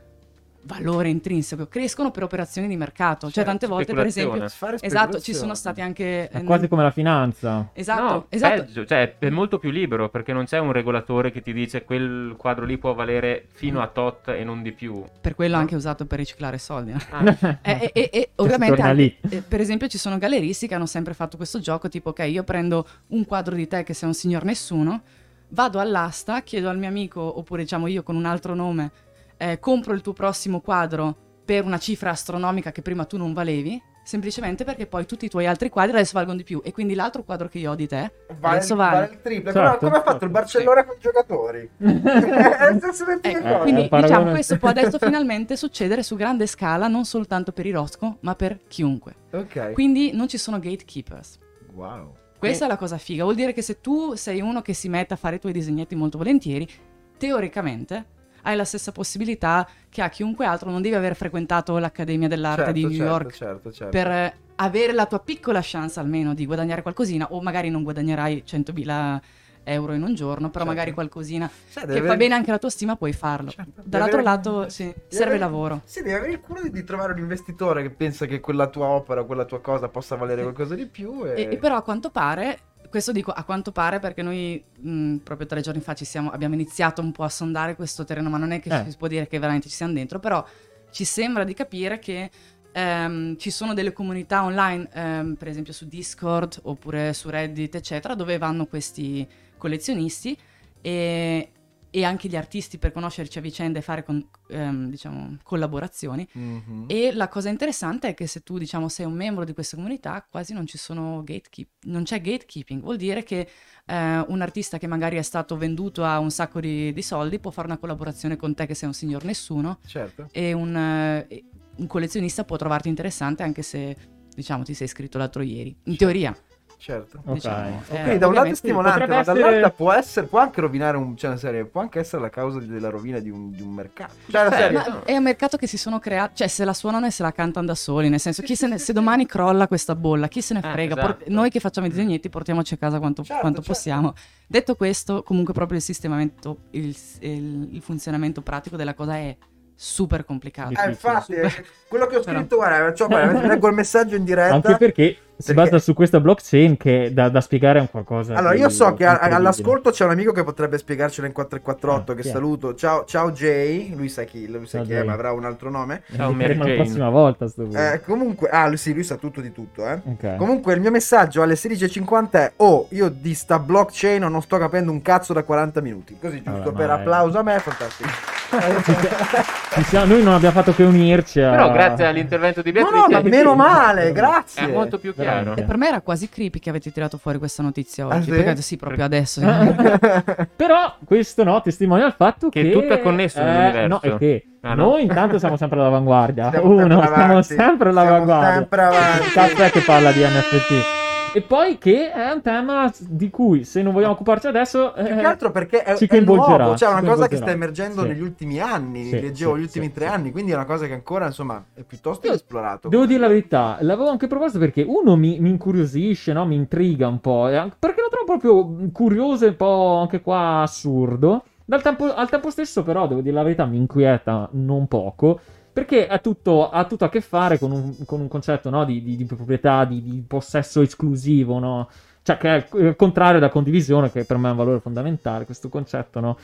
valore intrinseco, crescono per operazioni di mercato, cioè Certo, tante volte per esempio Esatto, ci sono stati anche... È eh, quasi come la finanza. Esatto, No, esatto. peggio, cioè è molto più libero perché non c'è un regolatore che ti dice quel quadro lì può valere fino a tot e non di più. Per quello anche usato per riciclare soldi. no? Ah, [LAUGHS] E, e- e- e ovviamente anche- lì. eh, per esempio ci sono galleristi che hanno sempre fatto questo gioco tipo ok io prendo un quadro di te che sei un signor nessuno vado all'asta chiedo al mio amico oppure diciamo io con un altro nome eh, compro il tuo prossimo quadro per una cifra astronomica che prima tu non valevi semplicemente perché poi tutti i tuoi altri quadri adesso valgono di più e quindi l'altro quadro che io ho di te Vale, adesso vale vale, il triplo. Certo. Come, ha fatto il Barcellona con i giocatori? [LAUGHS] È la stessa identica Ecco, cosa. quindi paragone- diciamo questo può adesso finalmente succedere su grande scala non soltanto per i Rosco ma per chiunque Ok. quindi non ci sono gatekeepers Wow. Questa è la cosa figa, vuol dire che se tu sei uno che si mette a fare i tuoi disegnetti molto volentieri, teoricamente hai la stessa possibilità che ha chiunque altro, non devi aver frequentato l'Accademia dell'Arte Certo, di New certo, York Certo, certo. per eh, avere la tua piccola chance almeno di guadagnare qualcosina, o magari non guadagnerai 100.000 euro in un giorno, però Certo. magari qualcosina Cioè, che deve fa avere- bene anche la tua stima puoi farlo. Certo. Dall'altro avere- lato sì, serve avere- lavoro. Sì, devi avere il culo di, trovare un investitore che pensa che quella tua opera, quella tua cosa possa valere Sì. qualcosa di più. E... E, e però a quanto pare, questo dico a quanto pare perché noi mh, proprio tre giorni fa ci siamo, abbiamo iniziato un po' a sondare questo terreno, ma non è che Eh. si può dire che veramente ci siamo dentro, però ci sembra di capire che ehm, ci sono delle comunità online, ehm, per esempio su Discord oppure su Reddit, eccetera, dove vanno questi collezionisti e, e anche gli artisti per conoscerci a vicenda e fare con- ehm, diciamo, collaborazioni. Mhm. E la cosa interessante è che se tu, diciamo, sei un membro di questa comunità, quasi non ci sono gatekeep, non c'è gatekeeping. Vuol dire che eh, un artista che magari è stato venduto a un sacco di, di soldi può fare una collaborazione con te che sei un signor nessuno Certo. e un, eh, e un collezionista può trovarti interessante anche se, diciamo, ti sei iscritto l'altro ieri. In teoria. Certo. Ok. Diciamo, eh, da un lato è stimolante, ma dall'altro essere- può, essere, può anche rovinare un, cioè, una serie, può anche essere la causa della rovina di un, di un mercato. Cioè, la Eh, serie, Ma è un mercato che si sono creati, cioè se la suonano e se la cantano da soli, nel senso, chi se, ne- se domani crolla questa bolla, chi se ne Eh, frega? esatto. Por- noi che facciamo i disegnetti portiamoci a casa quanto, Certo, quanto certo. possiamo. Detto questo, comunque proprio il sistemamento, il, il- il funzionamento pratico della cosa è super complicato. Eh, infatti, eh, quello che ho Però- scritto, guarda, cioè, guarda, [LAUGHS] leggo il messaggio in diretta. Anche perché si Perché- basa su questa blockchain che da, da spiegare un qualcosa. Allora, di io so che a- all'ascolto c'è un amico che potrebbe spiegarcelo in 448, Ah, che è? saluto. Ciao, ciao Jay, lui sa chi, lui sa chi è, ma avrà un altro nome. Ciao, Mary la prossima volta sto. Eh, comunque, ah, lui, sì, lui sa tutto di tutto, eh. Ok. Comunque il mio messaggio alle 16.50 è Oh, io di sta blockchain non sto capendo un cazzo da 40 minuti Così giusto Vabbè, per ma- applauso a me, fantastico Ci siamo- noi non abbiamo fatto che unirci a... Però grazie all'intervento di No, Beatrice no, ma meno male, grazie è molto più chiaro. E per me era quasi creepy che avete tirato fuori questa notizia Ah, oggi. sì? Perché sì, proprio adesso. [LAUGHS] Però questo no, testimonia il fatto che... Che tutto è connesso eh, nell'universo. No, è che Ah, no. noi intanto siamo sempre all'avanguardia. Siamo Uno, sempre siamo avanti. sempre Siamo all'avanguardia. sempre avanti. Caffè che parla di NFT. E poi che è un tema di cui se non vogliamo occuparci adesso... Più eh, che altro perché è, ci è coinvolgerà, nuovo, cioè è una cosa che sta emergendo Sì. negli ultimi anni, Sì, leggevo sì, gli ultimi tre anni, quindi è una cosa che ancora insomma è piuttosto Io inesplorato. Devo dire la verità, l'avevo anche proposto perché uno mi, mi incuriosisce, no? mi intriga un po', perché lo trovo proprio curioso e un po' anche qua assurdo. Tempo- al tempo stesso però, devo dire la verità, mi inquieta non poco, perché ha tutto, ha tutto a che fare con un, con un concetto no? di, di- di proprietà, di, di possesso esclusivo, no? Cioè che è il contrario da condivisione, che per me è un valore fondamentale, questo concetto, no?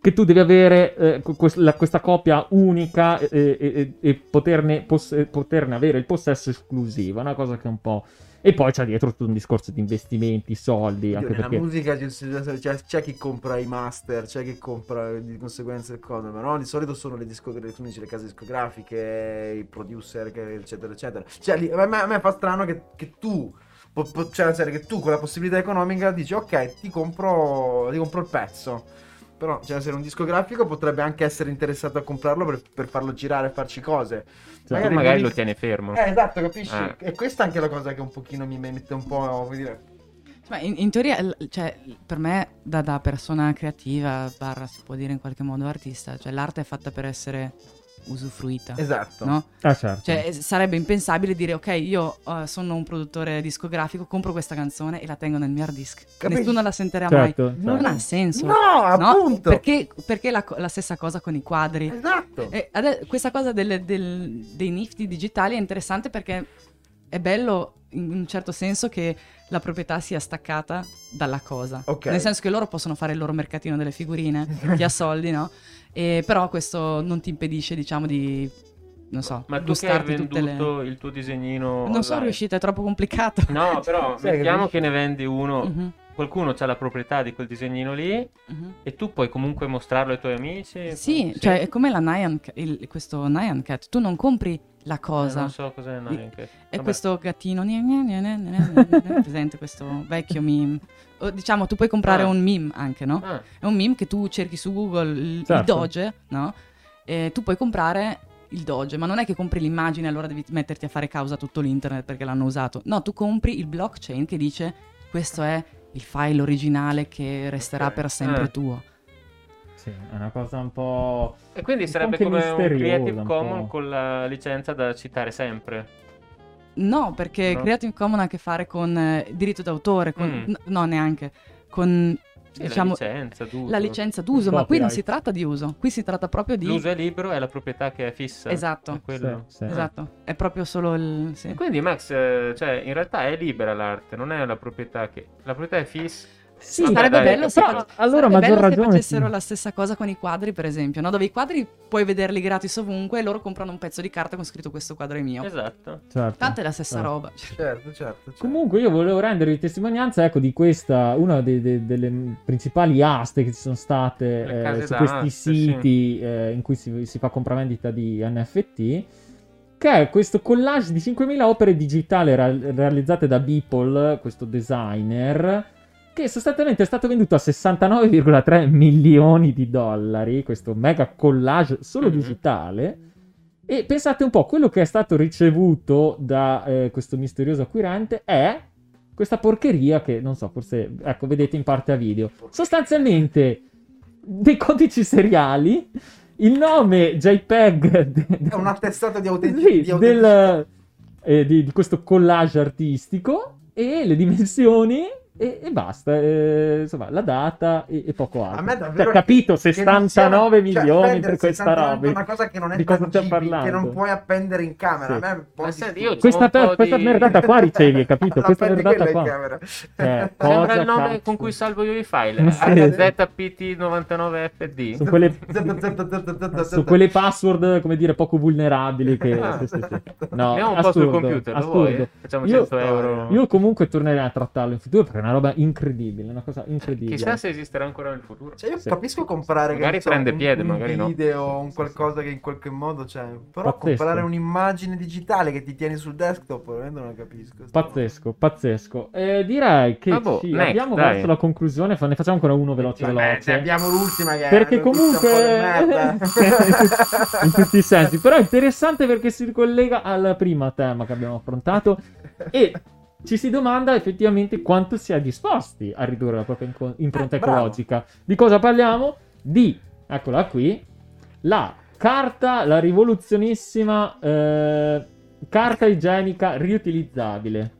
Che tu devi avere eh, questa copia unica e, e- e- poterne, poss- poterne avere il possesso esclusivo, una cosa che è un po'... E poi c'è dietro tutto un discorso di investimenti, soldi, Oddio, anche nella perché... musica c'è, c'è- chi compra i master, c'è chi compra di conseguenza il coso, ma no, di solito sono le, discogra- tu dici, le case discografiche, i producer, eccetera, eccetera. Cioè, lì- a, me, a me fa strano che, che tu, po- po- cioè, che tu con la possibilità economica dici, ok, ti compro, ti compro il pezzo. Però, cioè, se un discografico potrebbe anche essere interessato a comprarlo per, per farlo girare e farci cose. Cioè, magari non lo tieni fermo. Eh, esatto, capisci? Eh. E questa è anche la cosa che un pochino mi mette un po', come dire... Ma in, in teoria, cioè, per me, da, da persona creativa, barra si può dire in qualche modo artista, cioè l'arte è fatta per essere usufruita. Esatto. No? Ah, certo. Cioè, sarebbe impensabile dire, ok, io eh, sono un produttore discografico, compro questa canzone e la tengo nel mio hard disk. Capisci? Nessuno la sentirà mai. certo, Non certo. ha senso. No, no? appunto. Perché, perché la, la stessa cosa con i quadri. Esatto. E ade- questa cosa delle- del- dei nifty digitali è interessante perché è bello in un certo senso che la proprietà sia staccata dalla cosa. Ok. Nel senso che loro possono fare il loro mercatino delle figurine, [LAUGHS] chi ha soldi, no? E però questo non ti impedisce, diciamo, di, non so, Ma tu che hai venduto le... il tuo disegnino Non sono riuscita, è troppo complicato. [LAUGHS] No, però mettiamo che ne vendi uno, Mhm, qualcuno ha la proprietà di quel disegnino lì mhm. e tu puoi comunque mostrarlo ai tuoi amici. Sì, cioè è come la Nyan, il- questo Nyan Cat, tu non compri la Eh, cosa. non so cos'è neanche. È Vabbè. questo gattino, gne, gne, gne, presente questo vecchio meme. O, diciamo, tu puoi comprare Ah. un meme anche, no? Ah, È un meme che tu cerchi su Google, il, il Certo. Doge, no? E tu puoi comprare il Doge, ma non è che compri l'immagine e allora devi metterti a fare causa a tutto l'internet perché l'hanno usato. No, tu compri il blockchain che dice questo è il file originale che resterà Ok. per sempre Eh. tuo. Sì, è una cosa un po'... E quindi sarebbe come un Creative un Commons con la licenza da citare sempre. No, perché No? Creative Commons ha a che fare con eh, diritto d'autore, con, Mm. n- no neanche, con Sì, diciamo, la licenza d'uso. la licenza d'uso, ma qui non si tratta di uso, qui si tratta proprio di... L'uso è libero è la proprietà che è fissa. Esatto. È. Sì, sì. Esatto, è proprio solo il... sì. Quindi Max, eh, cioè, in realtà è libera l'arte, non è la proprietà che... La proprietà è fissa. Sì, sarebbe dai, bello se, però, allora, sarebbe maggior bello se ragione, facessero sì. la stessa cosa con i quadri, per esempio, no? Dove i quadri puoi vederli gratis ovunque e loro comprano un pezzo di carta con scritto questo quadro è mio. Esatto. Certo. Tanto è la stessa Certo. roba. Certo, certo. certo. Comunque io volevo rendervi testimonianza ecco, di questa, una de- de- delle principali aste che ci sono state eh, su questi sì. siti eh, in cui si, si fa compravendita di NFT, che è questo collage di 5.000 opere digitali ra- realizzate da Beeple, questo designer, che sostanzialmente è stato venduto a 69,3 milioni di dollari, questo mega collage solo Mhm. digitale. E pensate un po', quello che è stato ricevuto da eh, questo misterioso acquirente è questa porcheria che, non so, forse, ecco, vedete in parte a video. Sostanzialmente, dei codici seriali, il nome JPEG... de- È un attestato di, autenti- sì, di autenticità. del, eh, di, di questo collage artistico e le dimensioni e, e basta. eh, insomma, la data e, e poco altro. A me davvero Cioè, capito, che- che non 69 sia- cioè, milioni spendere per questa 69 roba. è una cosa che non è Di cosa stiamo tangibile, che non puoi appendere in camera. Sì. A me un po' Ma senti, io Questa, un po' per- questa di- merdata qua ricevi, capito? La Questa merdata qua. camera. Eh, Sembra il nome cazzo? con cui salvo io i file. [LAUGHS] Sì. AZPT99FD. Su quelle, su quelle password, come dire, poco vulnerabili che... Ah. sì, sì, sì. No, Abbiamo un po' sul assurdo, computer, lo assurdo. vuoi? Facciamo Io- 100 euro. Io comunque tornerei a trattarlo in futuro perché è una roba incredibile, una cosa incredibile. Chissà se esisterà ancora nel futuro. Cioè, io Sì. capisco comprare che Magari so, prende un- piede, un magari no. video, un qualcosa che in qualche modo c'è. Però Pazzesco. comprare un'immagine digitale che ti tieni sul desktop, veramente non capisco. Pazzesco, pazzesco. Eh, direi che Ah, boh, ci next, abbiamo dai. verso la conclusione, ne facciamo ancora uno veloce Vabbè, veloce. se abbiamo l'ultima che Perché un comunque [LAUGHS] in tutti i sensi, però è interessante perché si ricollega al primo tema che abbiamo affrontato e ci si domanda effettivamente quanto si è disposti a ridurre la propria inco- impronta Eh, bravo. ecologica. Di cosa parliamo? Di, eccola qui, la carta, la rivoluzionissima eh, carta igienica riutilizzabile.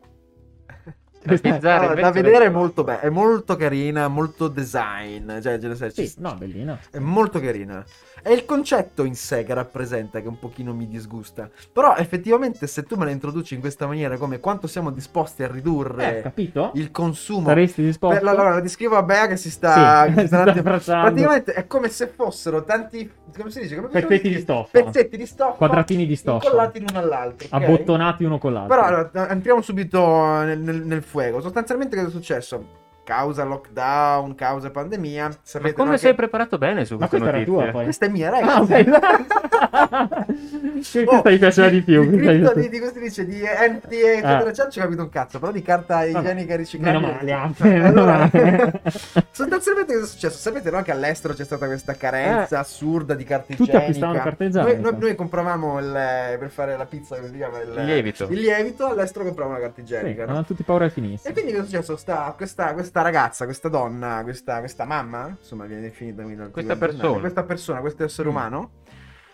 Allora, [LAUGHS] da vedere è molto, be- è molto carina, molto design. Cioè, ce ne sai, ci- Sì, no, bellina. È molto carina. È il concetto in sé che rappresenta che un pochino mi disgusta. Però effettivamente se tu me la introduci in questa maniera come quanto siamo disposti a Eh, ridurre capito? il consumo. Saresti disposto? Per- allora, la descrivo a Bea che si sta... Sì, che si [LAUGHS] sta sta. Praticamente è come se fossero tanti... Come si dice? Come Pezzetti di stoffa. Pezzetti di stoffa. Quadratini di stoffa. Incollati l'uno all'altro. ok? Abbottonati uno con l'altro. Però allora, entriamo subito nel, nel, nel fuego. Sostanzialmente cosa è successo? Causa lockdown, causa pandemia. Ma Sapete come no, sei che- preparato bene su Ma questa questa notizia? tua poi. Questa è mia, Ah, ragazzi. ok. [LAUGHS] Che- questa mi piaceva di più. Mi cripto di, di si dice? Di NFT eccetera Ah. eccetera, ci ho capito un cazzo, però di carta igienica riciclabile. Meno male, meno Allora, [LAUGHS] sostanzialmente cosa è successo? Sapete no, che all'estero c'è stata questa carenza assurda di carta Eh. Tutti igienica. acquistavano carta Noi, igienica. noi- noi compravamo il, eh, per fare la pizza, come si chiama? Il, Il lievito. Il lievito, all'estero compravamo la carta Sì, igienica. no? hanno tutti paura E finisse. quindi cosa è successo? Sta, questa, questa ragazza, questa donna, questa, questa mamma, insomma viene definita Questa persona. questa persona, questo essere Mm. umano,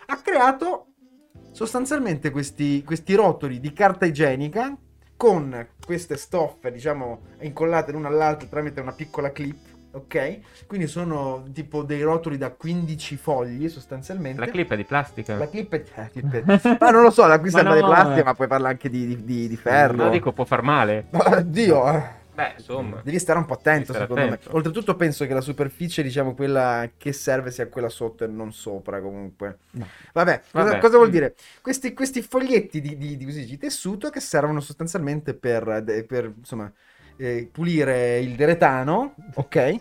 ha creato sostanzialmente questi, questi rotoli di carta igienica con queste stoffe, diciamo, incollate l'una all'altra tramite una piccola clip, ok? Quindi sono tipo dei rotoli da 15 fogli sostanzialmente. La clip è di plastica. La clip è... eh, clip è- [LAUGHS] ma non lo so, la qui sembra di no, plastica, eh. ma puoi parlare anche di, di- di- di ferro. No, dico, può far male. [LAUGHS] Ma, Dio, eh. Beh, insomma. Devi stare un po' attento, secondo attento. me. Oltretutto, penso che la superficie, diciamo, quella che serve sia quella sotto e non sopra, comunque. No. Vabbè, cosa, Vabbè. cosa vuol Mm. dire? Questi, questi foglietti di, di- di così, di tessuto che servono sostanzialmente per, per, insomma, eh, pulire il deretano, ok?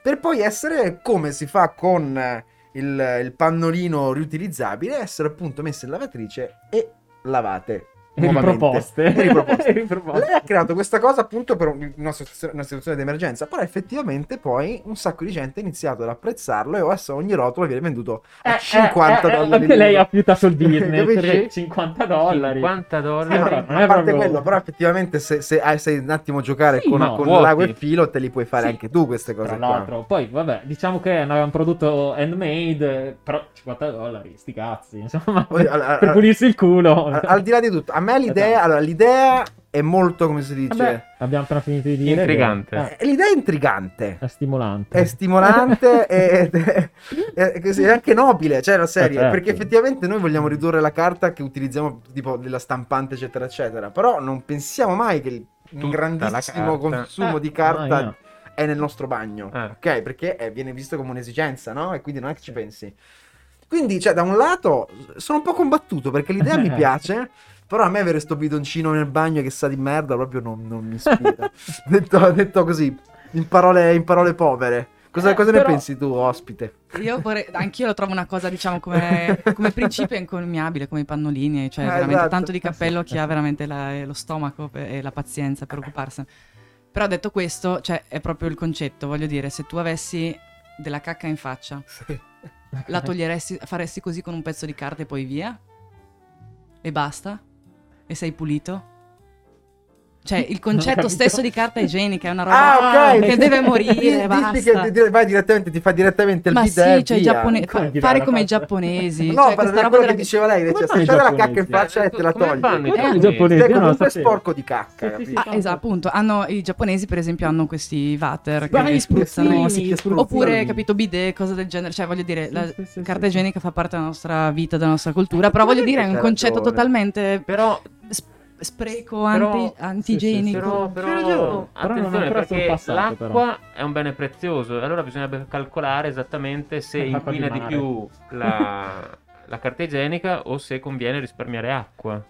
Per poi essere come si fa con il, il pannolino riutilizzabile, essere appunto messe in lavatrice e lavate. Riproposte. [LAUGHS] Riproposte. Riproposte. Lei ha creato questa cosa appunto per un- una situazione, una situazione di emergenza, però effettivamente poi un sacco di gente ha iniziato ad apprezzarlo e adesso ogni rotolo viene venduto a Eh, 50 eh, eh, dollari. Anche lei ha fiutato il [LAUGHS] business. Capisci? perché 50 dollari. 50 Sì, dollari. no, ma non è a parte proprio- quello, però effettivamente se, se hai- sai un attimo giocare Sì, con, no, con l'ago e il filo te li puoi fare Sì. anche tu queste cose Tra qua. l'altro, poi vabbè, diciamo che è un un prodotto handmade, eh, però 50 dollari, sti cazzi, insomma, Poi, al- al- per pulirsi il culo. Al, al di là di tutto, a me l'idea, Esatto. allora, l'idea è molto, come si dice, Vabbè, abbiamo appena finito di dire. Intrigante. che- eh, eh, l'idea è intrigante. è stimolante. È stimolante [LAUGHS] e e così, è anche nobile, cioè la serie, Eh, certo. perché effettivamente noi vogliamo ridurre la carta che utilizziamo tipo della stampante eccetera eccetera, però non pensiamo mai che il- Tutta grandissimo consumo Eh, di carta no. è nel nostro bagno, Eh. ok? Perché eh, viene visto come un'esigenza, no? E quindi non è che ci pensi. Quindi, cioè, da un lato sono un po' combattuto perché l'idea [LAUGHS] mi piace, però a me avere sto bidoncino nel bagno che sa di merda proprio non, non mi ispira. [LAUGHS] detto, detto così, in parole, in parole povere. Cosa, Eh, cosa ne pensi tu, ospite? Io vorrei, anch'io lo trovo una cosa, diciamo, come, come principio incommiabile, come i pannolini, cioè Eh, veramente esatto. tanto di cappello [LAUGHS] chi ha veramente la- lo stomaco e la pazienza per occuparsene. Però detto questo, cioè, è proprio il concetto, voglio dire, se tu avessi della cacca in faccia, la toglieresti, faresti così con un pezzo di carta e poi via? E basta? E sei pulito? Cioè, il [LAUGHS] concetto stesso di carta igienica è una roba Ah, ok! che deve morire, Di- dici basta. che ti- vai direttamente, ti fa direttamente il Ma bidet sì, cioè, giappone- fa- fare come i [LAUGHS] giapponesi. No, cioè, questa quello roba che della... diceva lei, cioè, c'è la cacca in faccia e te la togli. fanno i Eh, I giapponesi? lo comunque sporco di cacca, Sì. Ah, esatto, appunto. Hanno, I giapponesi, per esempio, hanno questi water che li spruzzano. sì, sì. che spruzzano. Oppure, capito, bidet, cose del genere. Cioè, voglio dire, la carta igienica fa parte della nostra vita, della nostra cultura. Però voglio dire, è un concetto totalmente Però, spreco, Però- anti- antigenico. però, però, Hai ragione, però non attenzione perché passato, l'acqua è un bene prezioso e allora bisognerebbe calcolare esattamente se l'acqua di inquina di mare. più la, [LAUGHS] la carta igienica o se conviene risparmiare acqua.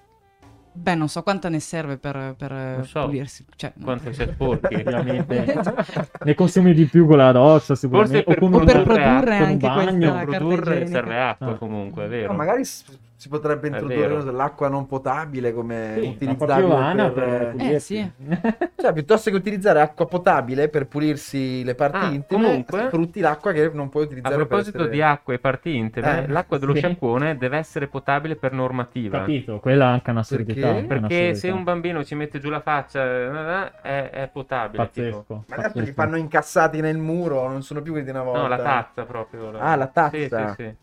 Beh, non so quanta ne serve per, per Non so. pulirsi. Cioè, no. Quanto si è sporchi. [LAUGHS] Ovviamente. [LAUGHS] ne consumi di più con la doccia, sicuramente. Forse per con o un- per produrre un anche bagno. questa Per produrre serve acqua Ah. comunque, è No, vero? magari s- Si potrebbe È introdurre vero. l'acqua non potabile come Sì, utilizzabile per... per. Eh, sì. [LAUGHS] Cioè, piuttosto che utilizzare acqua potabile per pulirsi le parti Ah, intime, comunque- sfrutti l'acqua che non puoi A utilizzare proposito per essere... di acqua e parti intime, Eh, l'acqua dello sì. sciacquone deve essere potabile per normativa. Capito? Quella è anche. Perché? è Perché un'assurdità. se un bambino ci mette giù la faccia eh, è, è potabile. tipo. Pazzesco. Ma adesso li pazzesco. fanno incassati nel muro, non sono più quelli di una volta. No, la tazza proprio. Ah, la tazza. Sì, sì, sì.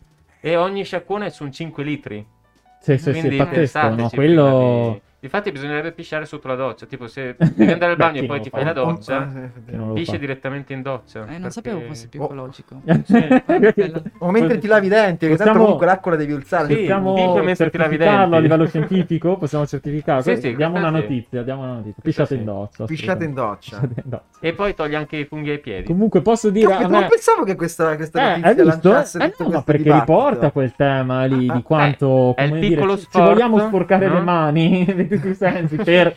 E ogni sciacquone sono 5 litri. Sì, sì, sì, pazzesco, no? Quello... di- Infatti bisognerebbe pisciare sotto la doccia. Tipo se [LAUGHS] devi andare al bagno e poi ti fai la doccia, pisci direttamente in doccia. Eh, non perché- sapevo fosse più Oh. ecologico. [LAUGHS] Sì. [LAUGHS] O mentre ti lavi i denti, perché tanto Possiamo- comunque l'acqua la devi usare. Sì, Possiamo certificarlo a livello scientifico? Possiamo certificarlo? Sì, sì, diamo una notizia, diamo una notizia. Pisciate sì. in doccia. Pisciate in doccia. Pisciate in doccia. E poi togli anche i funghi ai piedi. Comunque posso dire Io a non me... pensavo che questa, questa Eh, notizia lanciasse Eh, no, ma perché dibattito. riporta quel tema lì Ah, di quanto è il piccolo ci- ci sport, vogliamo sporcare le mani tutti i sensi per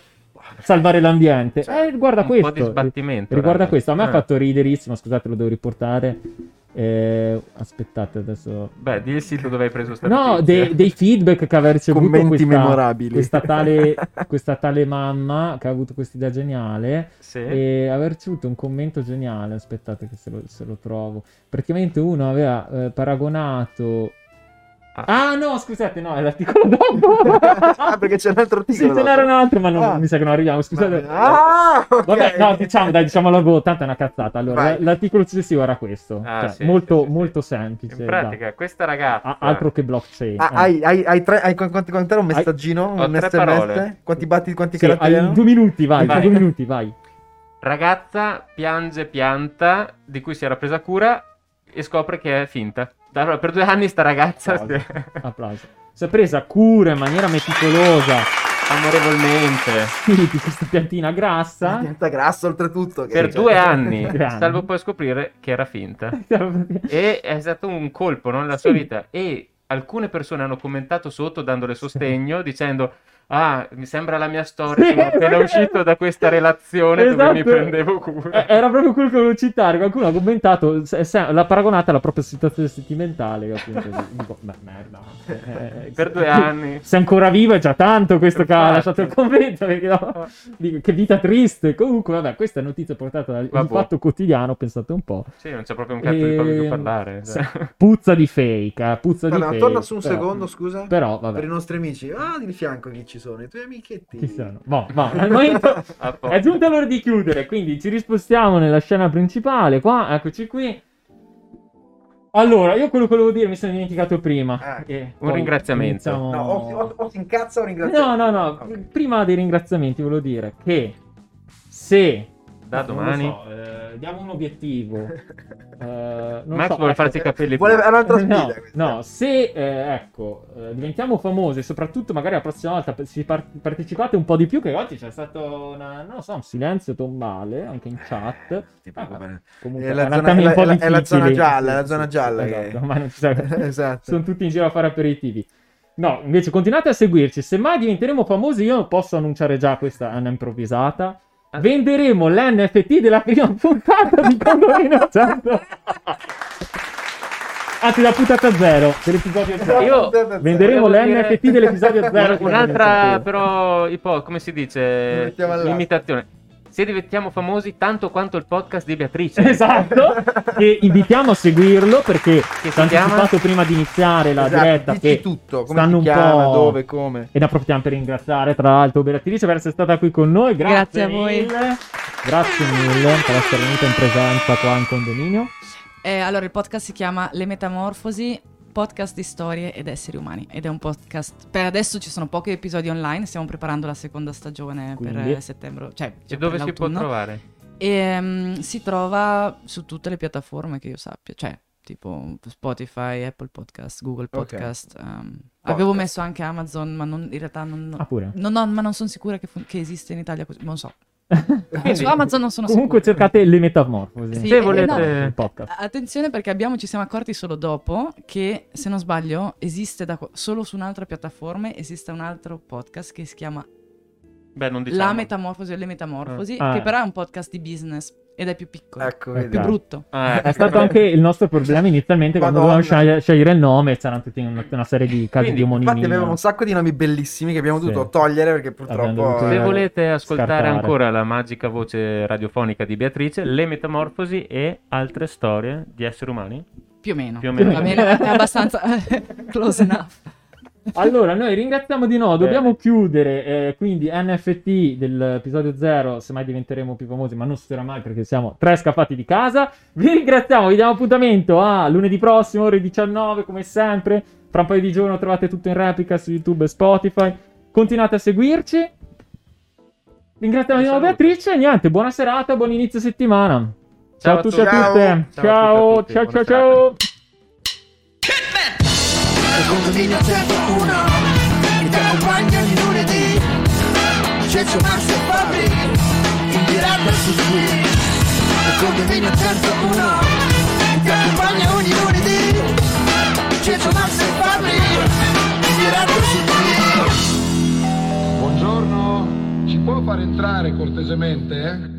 salvare l'ambiente. Cioè, eh, riguarda un questo. po' di sbattimento. Riguarda raga. questo, a me ha Eh. fatto riderissimo, scusate, lo devo riportare. Eh, aspettate adesso. Bè, di il sito dove hai preso sta No, notizia. dei, feedback che aveva ricevuto Commenti questa, memorabili. questa tale, [LAUGHS] questa tale mamma che ha avuto questa idea geniale Sì. e aveva ricevuto un commento geniale. Aspettate che se lo, se lo trovo. Praticamente uno aveva eh, paragonato. Ah. Ah, no, scusate, no, è l'articolo dopo. [LAUGHS] ah, perché c'è un altro Sì, articolo. ce n'era un altro, ma non, Ah. mi sa che non arriviamo. Scusate. Ah, ok. Vabbè, no, diciamo, dai, diciamo la boh, tanto è una cazzata. Allora, Vai. l'articolo successivo era questo. Ah, Cioè, sì, molto, sì, sì, molto sì. semplice. In pratica, dai. questa ragazza... A- altro che blockchain. Ah, eh. hai, hai, hai, tre, hai qu- quanti, quant'era un messaggino? Ho un tre SMS? parole. Quanti batti, quanti Sì, caratteri hai due minuti, vai, Vai. due minuti, vai. Ragazza piange pianta di cui si era presa cura e scopre che è finta. Per due anni sta ragazza Applausi. si è- Applauso. Si è presa cura in maniera meticolosa amorevolmente sì, di questa piantina grassa. Pianta grassa oltretutto. che- per due anni, Due anni. salvo poi scoprire [LAUGHS] che era finta. E è stato un colpo no, nella sua Sì. vita. E alcune persone hanno commentato sotto dandole sostegno dicendo: Ah, mi sembra la mia storia. Sì. Sono appena uscito da questa relazione dove mi Esatto. prendevo cura. Eh, Era proprio quello che volevo citare. Qualcuno ha commentato, se- se- l'ha paragonata alla propria situazione sentimentale. appunto di- [LAUGHS] dico, beh, merda. Eh, Per due anni. [LAUGHS] Se è ancora vivo è già tanto questo che ha lasciato il convento. Perché no? [LAUGHS] Dico, che vita triste. Comunque, vabbè, questa è notizia portata Vabbè. il fatto quotidiano. Pensate un po'. Sì, non c'è proprio un cazzo di proprio Ehm, più parlare. cioè. Puzza di fake. eh, Puzza di Vabbè, ma fake. torna su un però- secondo, scusa. Però, Per i vabbè. nostri amici. Ah, di fianco chi ci sono? I tuoi amichetti. Chi sono? Boh, boh, [LAUGHS] al momento è giunta l'ora di chiudere. Quindi ci rispostiamo nella scena principale. Qua, eccoci qui. Allora, io quello che volevo dire mi sono dimenticato prima. Ah, E un ringraziamento. iniziamo- No, o, o- o si incazza o ringrazia. No, no, no. Ok. Prima dei ringraziamenti volevo dire che se Da domani. so, eh, diamo un obiettivo. [LAUGHS] eh, non Max so, vuole ecco, farsi i capelli Vuole- è un'altra sfida. [LAUGHS] No, no, se eh, ecco, eh, diventiamo famosi, soprattutto magari la prossima volta si par- partecipate un po' di più, che oggi c'è stato una- non lo so, un silenzio tombale anche in chat. Ti Ah, comunque È la zona- è la- è la- zona gialla, è la zona gialla che- Esatto, ormai non ci sa- [LAUGHS] esatto. sono tutti in giro a fare aperitivi. No, invece continuate a seguirci. Se mai diventeremo famosi, io posso annunciare già questa è una improvvisata. Venderemo l'NFT della prima puntata di Condomino 100. Anzi, la puntata zero dell'episodio zero. Io Venderemo dire- l'NFT dell'episodio zero. [LAUGHS] Un'altra, però, ipo- come si dice? Mettiamo all'asta. Imitazione. Se diventiamo famosi tanto quanto il podcast di Beatrice. Esatto, che invitiamo a seguirlo perché Che ci si anticipato prima di iniziare la Esatto, diretta dici che tutto, come stanno un chiama, po' dove, come. E ne approfittiamo per ringraziare tra l'altro Beatrice per essere stata qui con noi. Grazie, Grazie a voi. mille. Grazie mille per essere venuta in presenza qua in condominio. Eh, allora, il podcast si chiama Le Metamorfosi, podcast di storie ed esseri umani. Ed è un podcast. Per adesso ci sono pochi episodi online, stiamo preparando la seconda stagione Quindi? per settembre. Cioè, E cioè, dove per si può trovare? E mm, si trova su tutte le piattaforme che io sappia, cioè tipo Spotify, Apple Podcast, Google. Podcast. ehm, Avevo messo anche Amazon, ma non- in realtà non, Ah, pure. non ho- ma non sono sicura che, fun- che esiste in Italia così, non so. Quindi- su Amazon non sono Comunque sicura. cercate le metamorfosi. Sì, Se eh, volete- no. Il podcast. Attenzione perché abbiamo, ci siamo accorti solo dopo che, se non sbaglio, esiste da, solo su un'altra piattaforma, esiste un altro podcast che si chiama Beh, non diciamo. La metamorfosi o le metamorfosi, Ah. che però è un podcast di business ed è più piccolo, Ecco, Eh, vedi. più brutto. Ah, È stato anche il nostro problema inizialmente quando Madonna. dovevamo scegli- scegliere il nome, c'erano tutti una, una serie di casi Quindi, di omonimia. Infatti avevamo un sacco di nomi bellissimi che abbiamo Sì. dovuto togliere perché purtroppo... dovuto- Se Eh, volete ascoltare scartare. ancora la magica voce radiofonica di Beatrice, le metamorfosi e altre storie di esseri umani. Più o meno. Più o meno. Va bene, è abbastanza [LAUGHS] close enough. Allora, noi ringraziamo di no, dobbiamo chiudere, eh, quindi NFT dell'episodio 0, semmai diventeremo più famosi, ma non succederà mai perché siamo tre scappati di casa. Vi ringraziamo, vi diamo appuntamento a lunedì prossimo, ore 19, come sempre. Fra un paio di giorni trovate tutto in replica su YouTube e Spotify. Continuate a seguirci. Ringraziamo di nuovo. Beatrice e niente, buona serata, buon inizio settimana. Ciao, Ciao a tutti e a tutti. tutte. Ciao Ciao, a tutti, ciao, buona ciao, serata. ciao. Condominio 101 che ti accompagna ogni lunedì Cencio Max e Fabri in diretta su Twitch Il condominio 101 che ti accompagna ogni lunedì Cencio Max e Fabri in diretta su Twitch Buongiorno, ci può far entrare cortesemente? eh?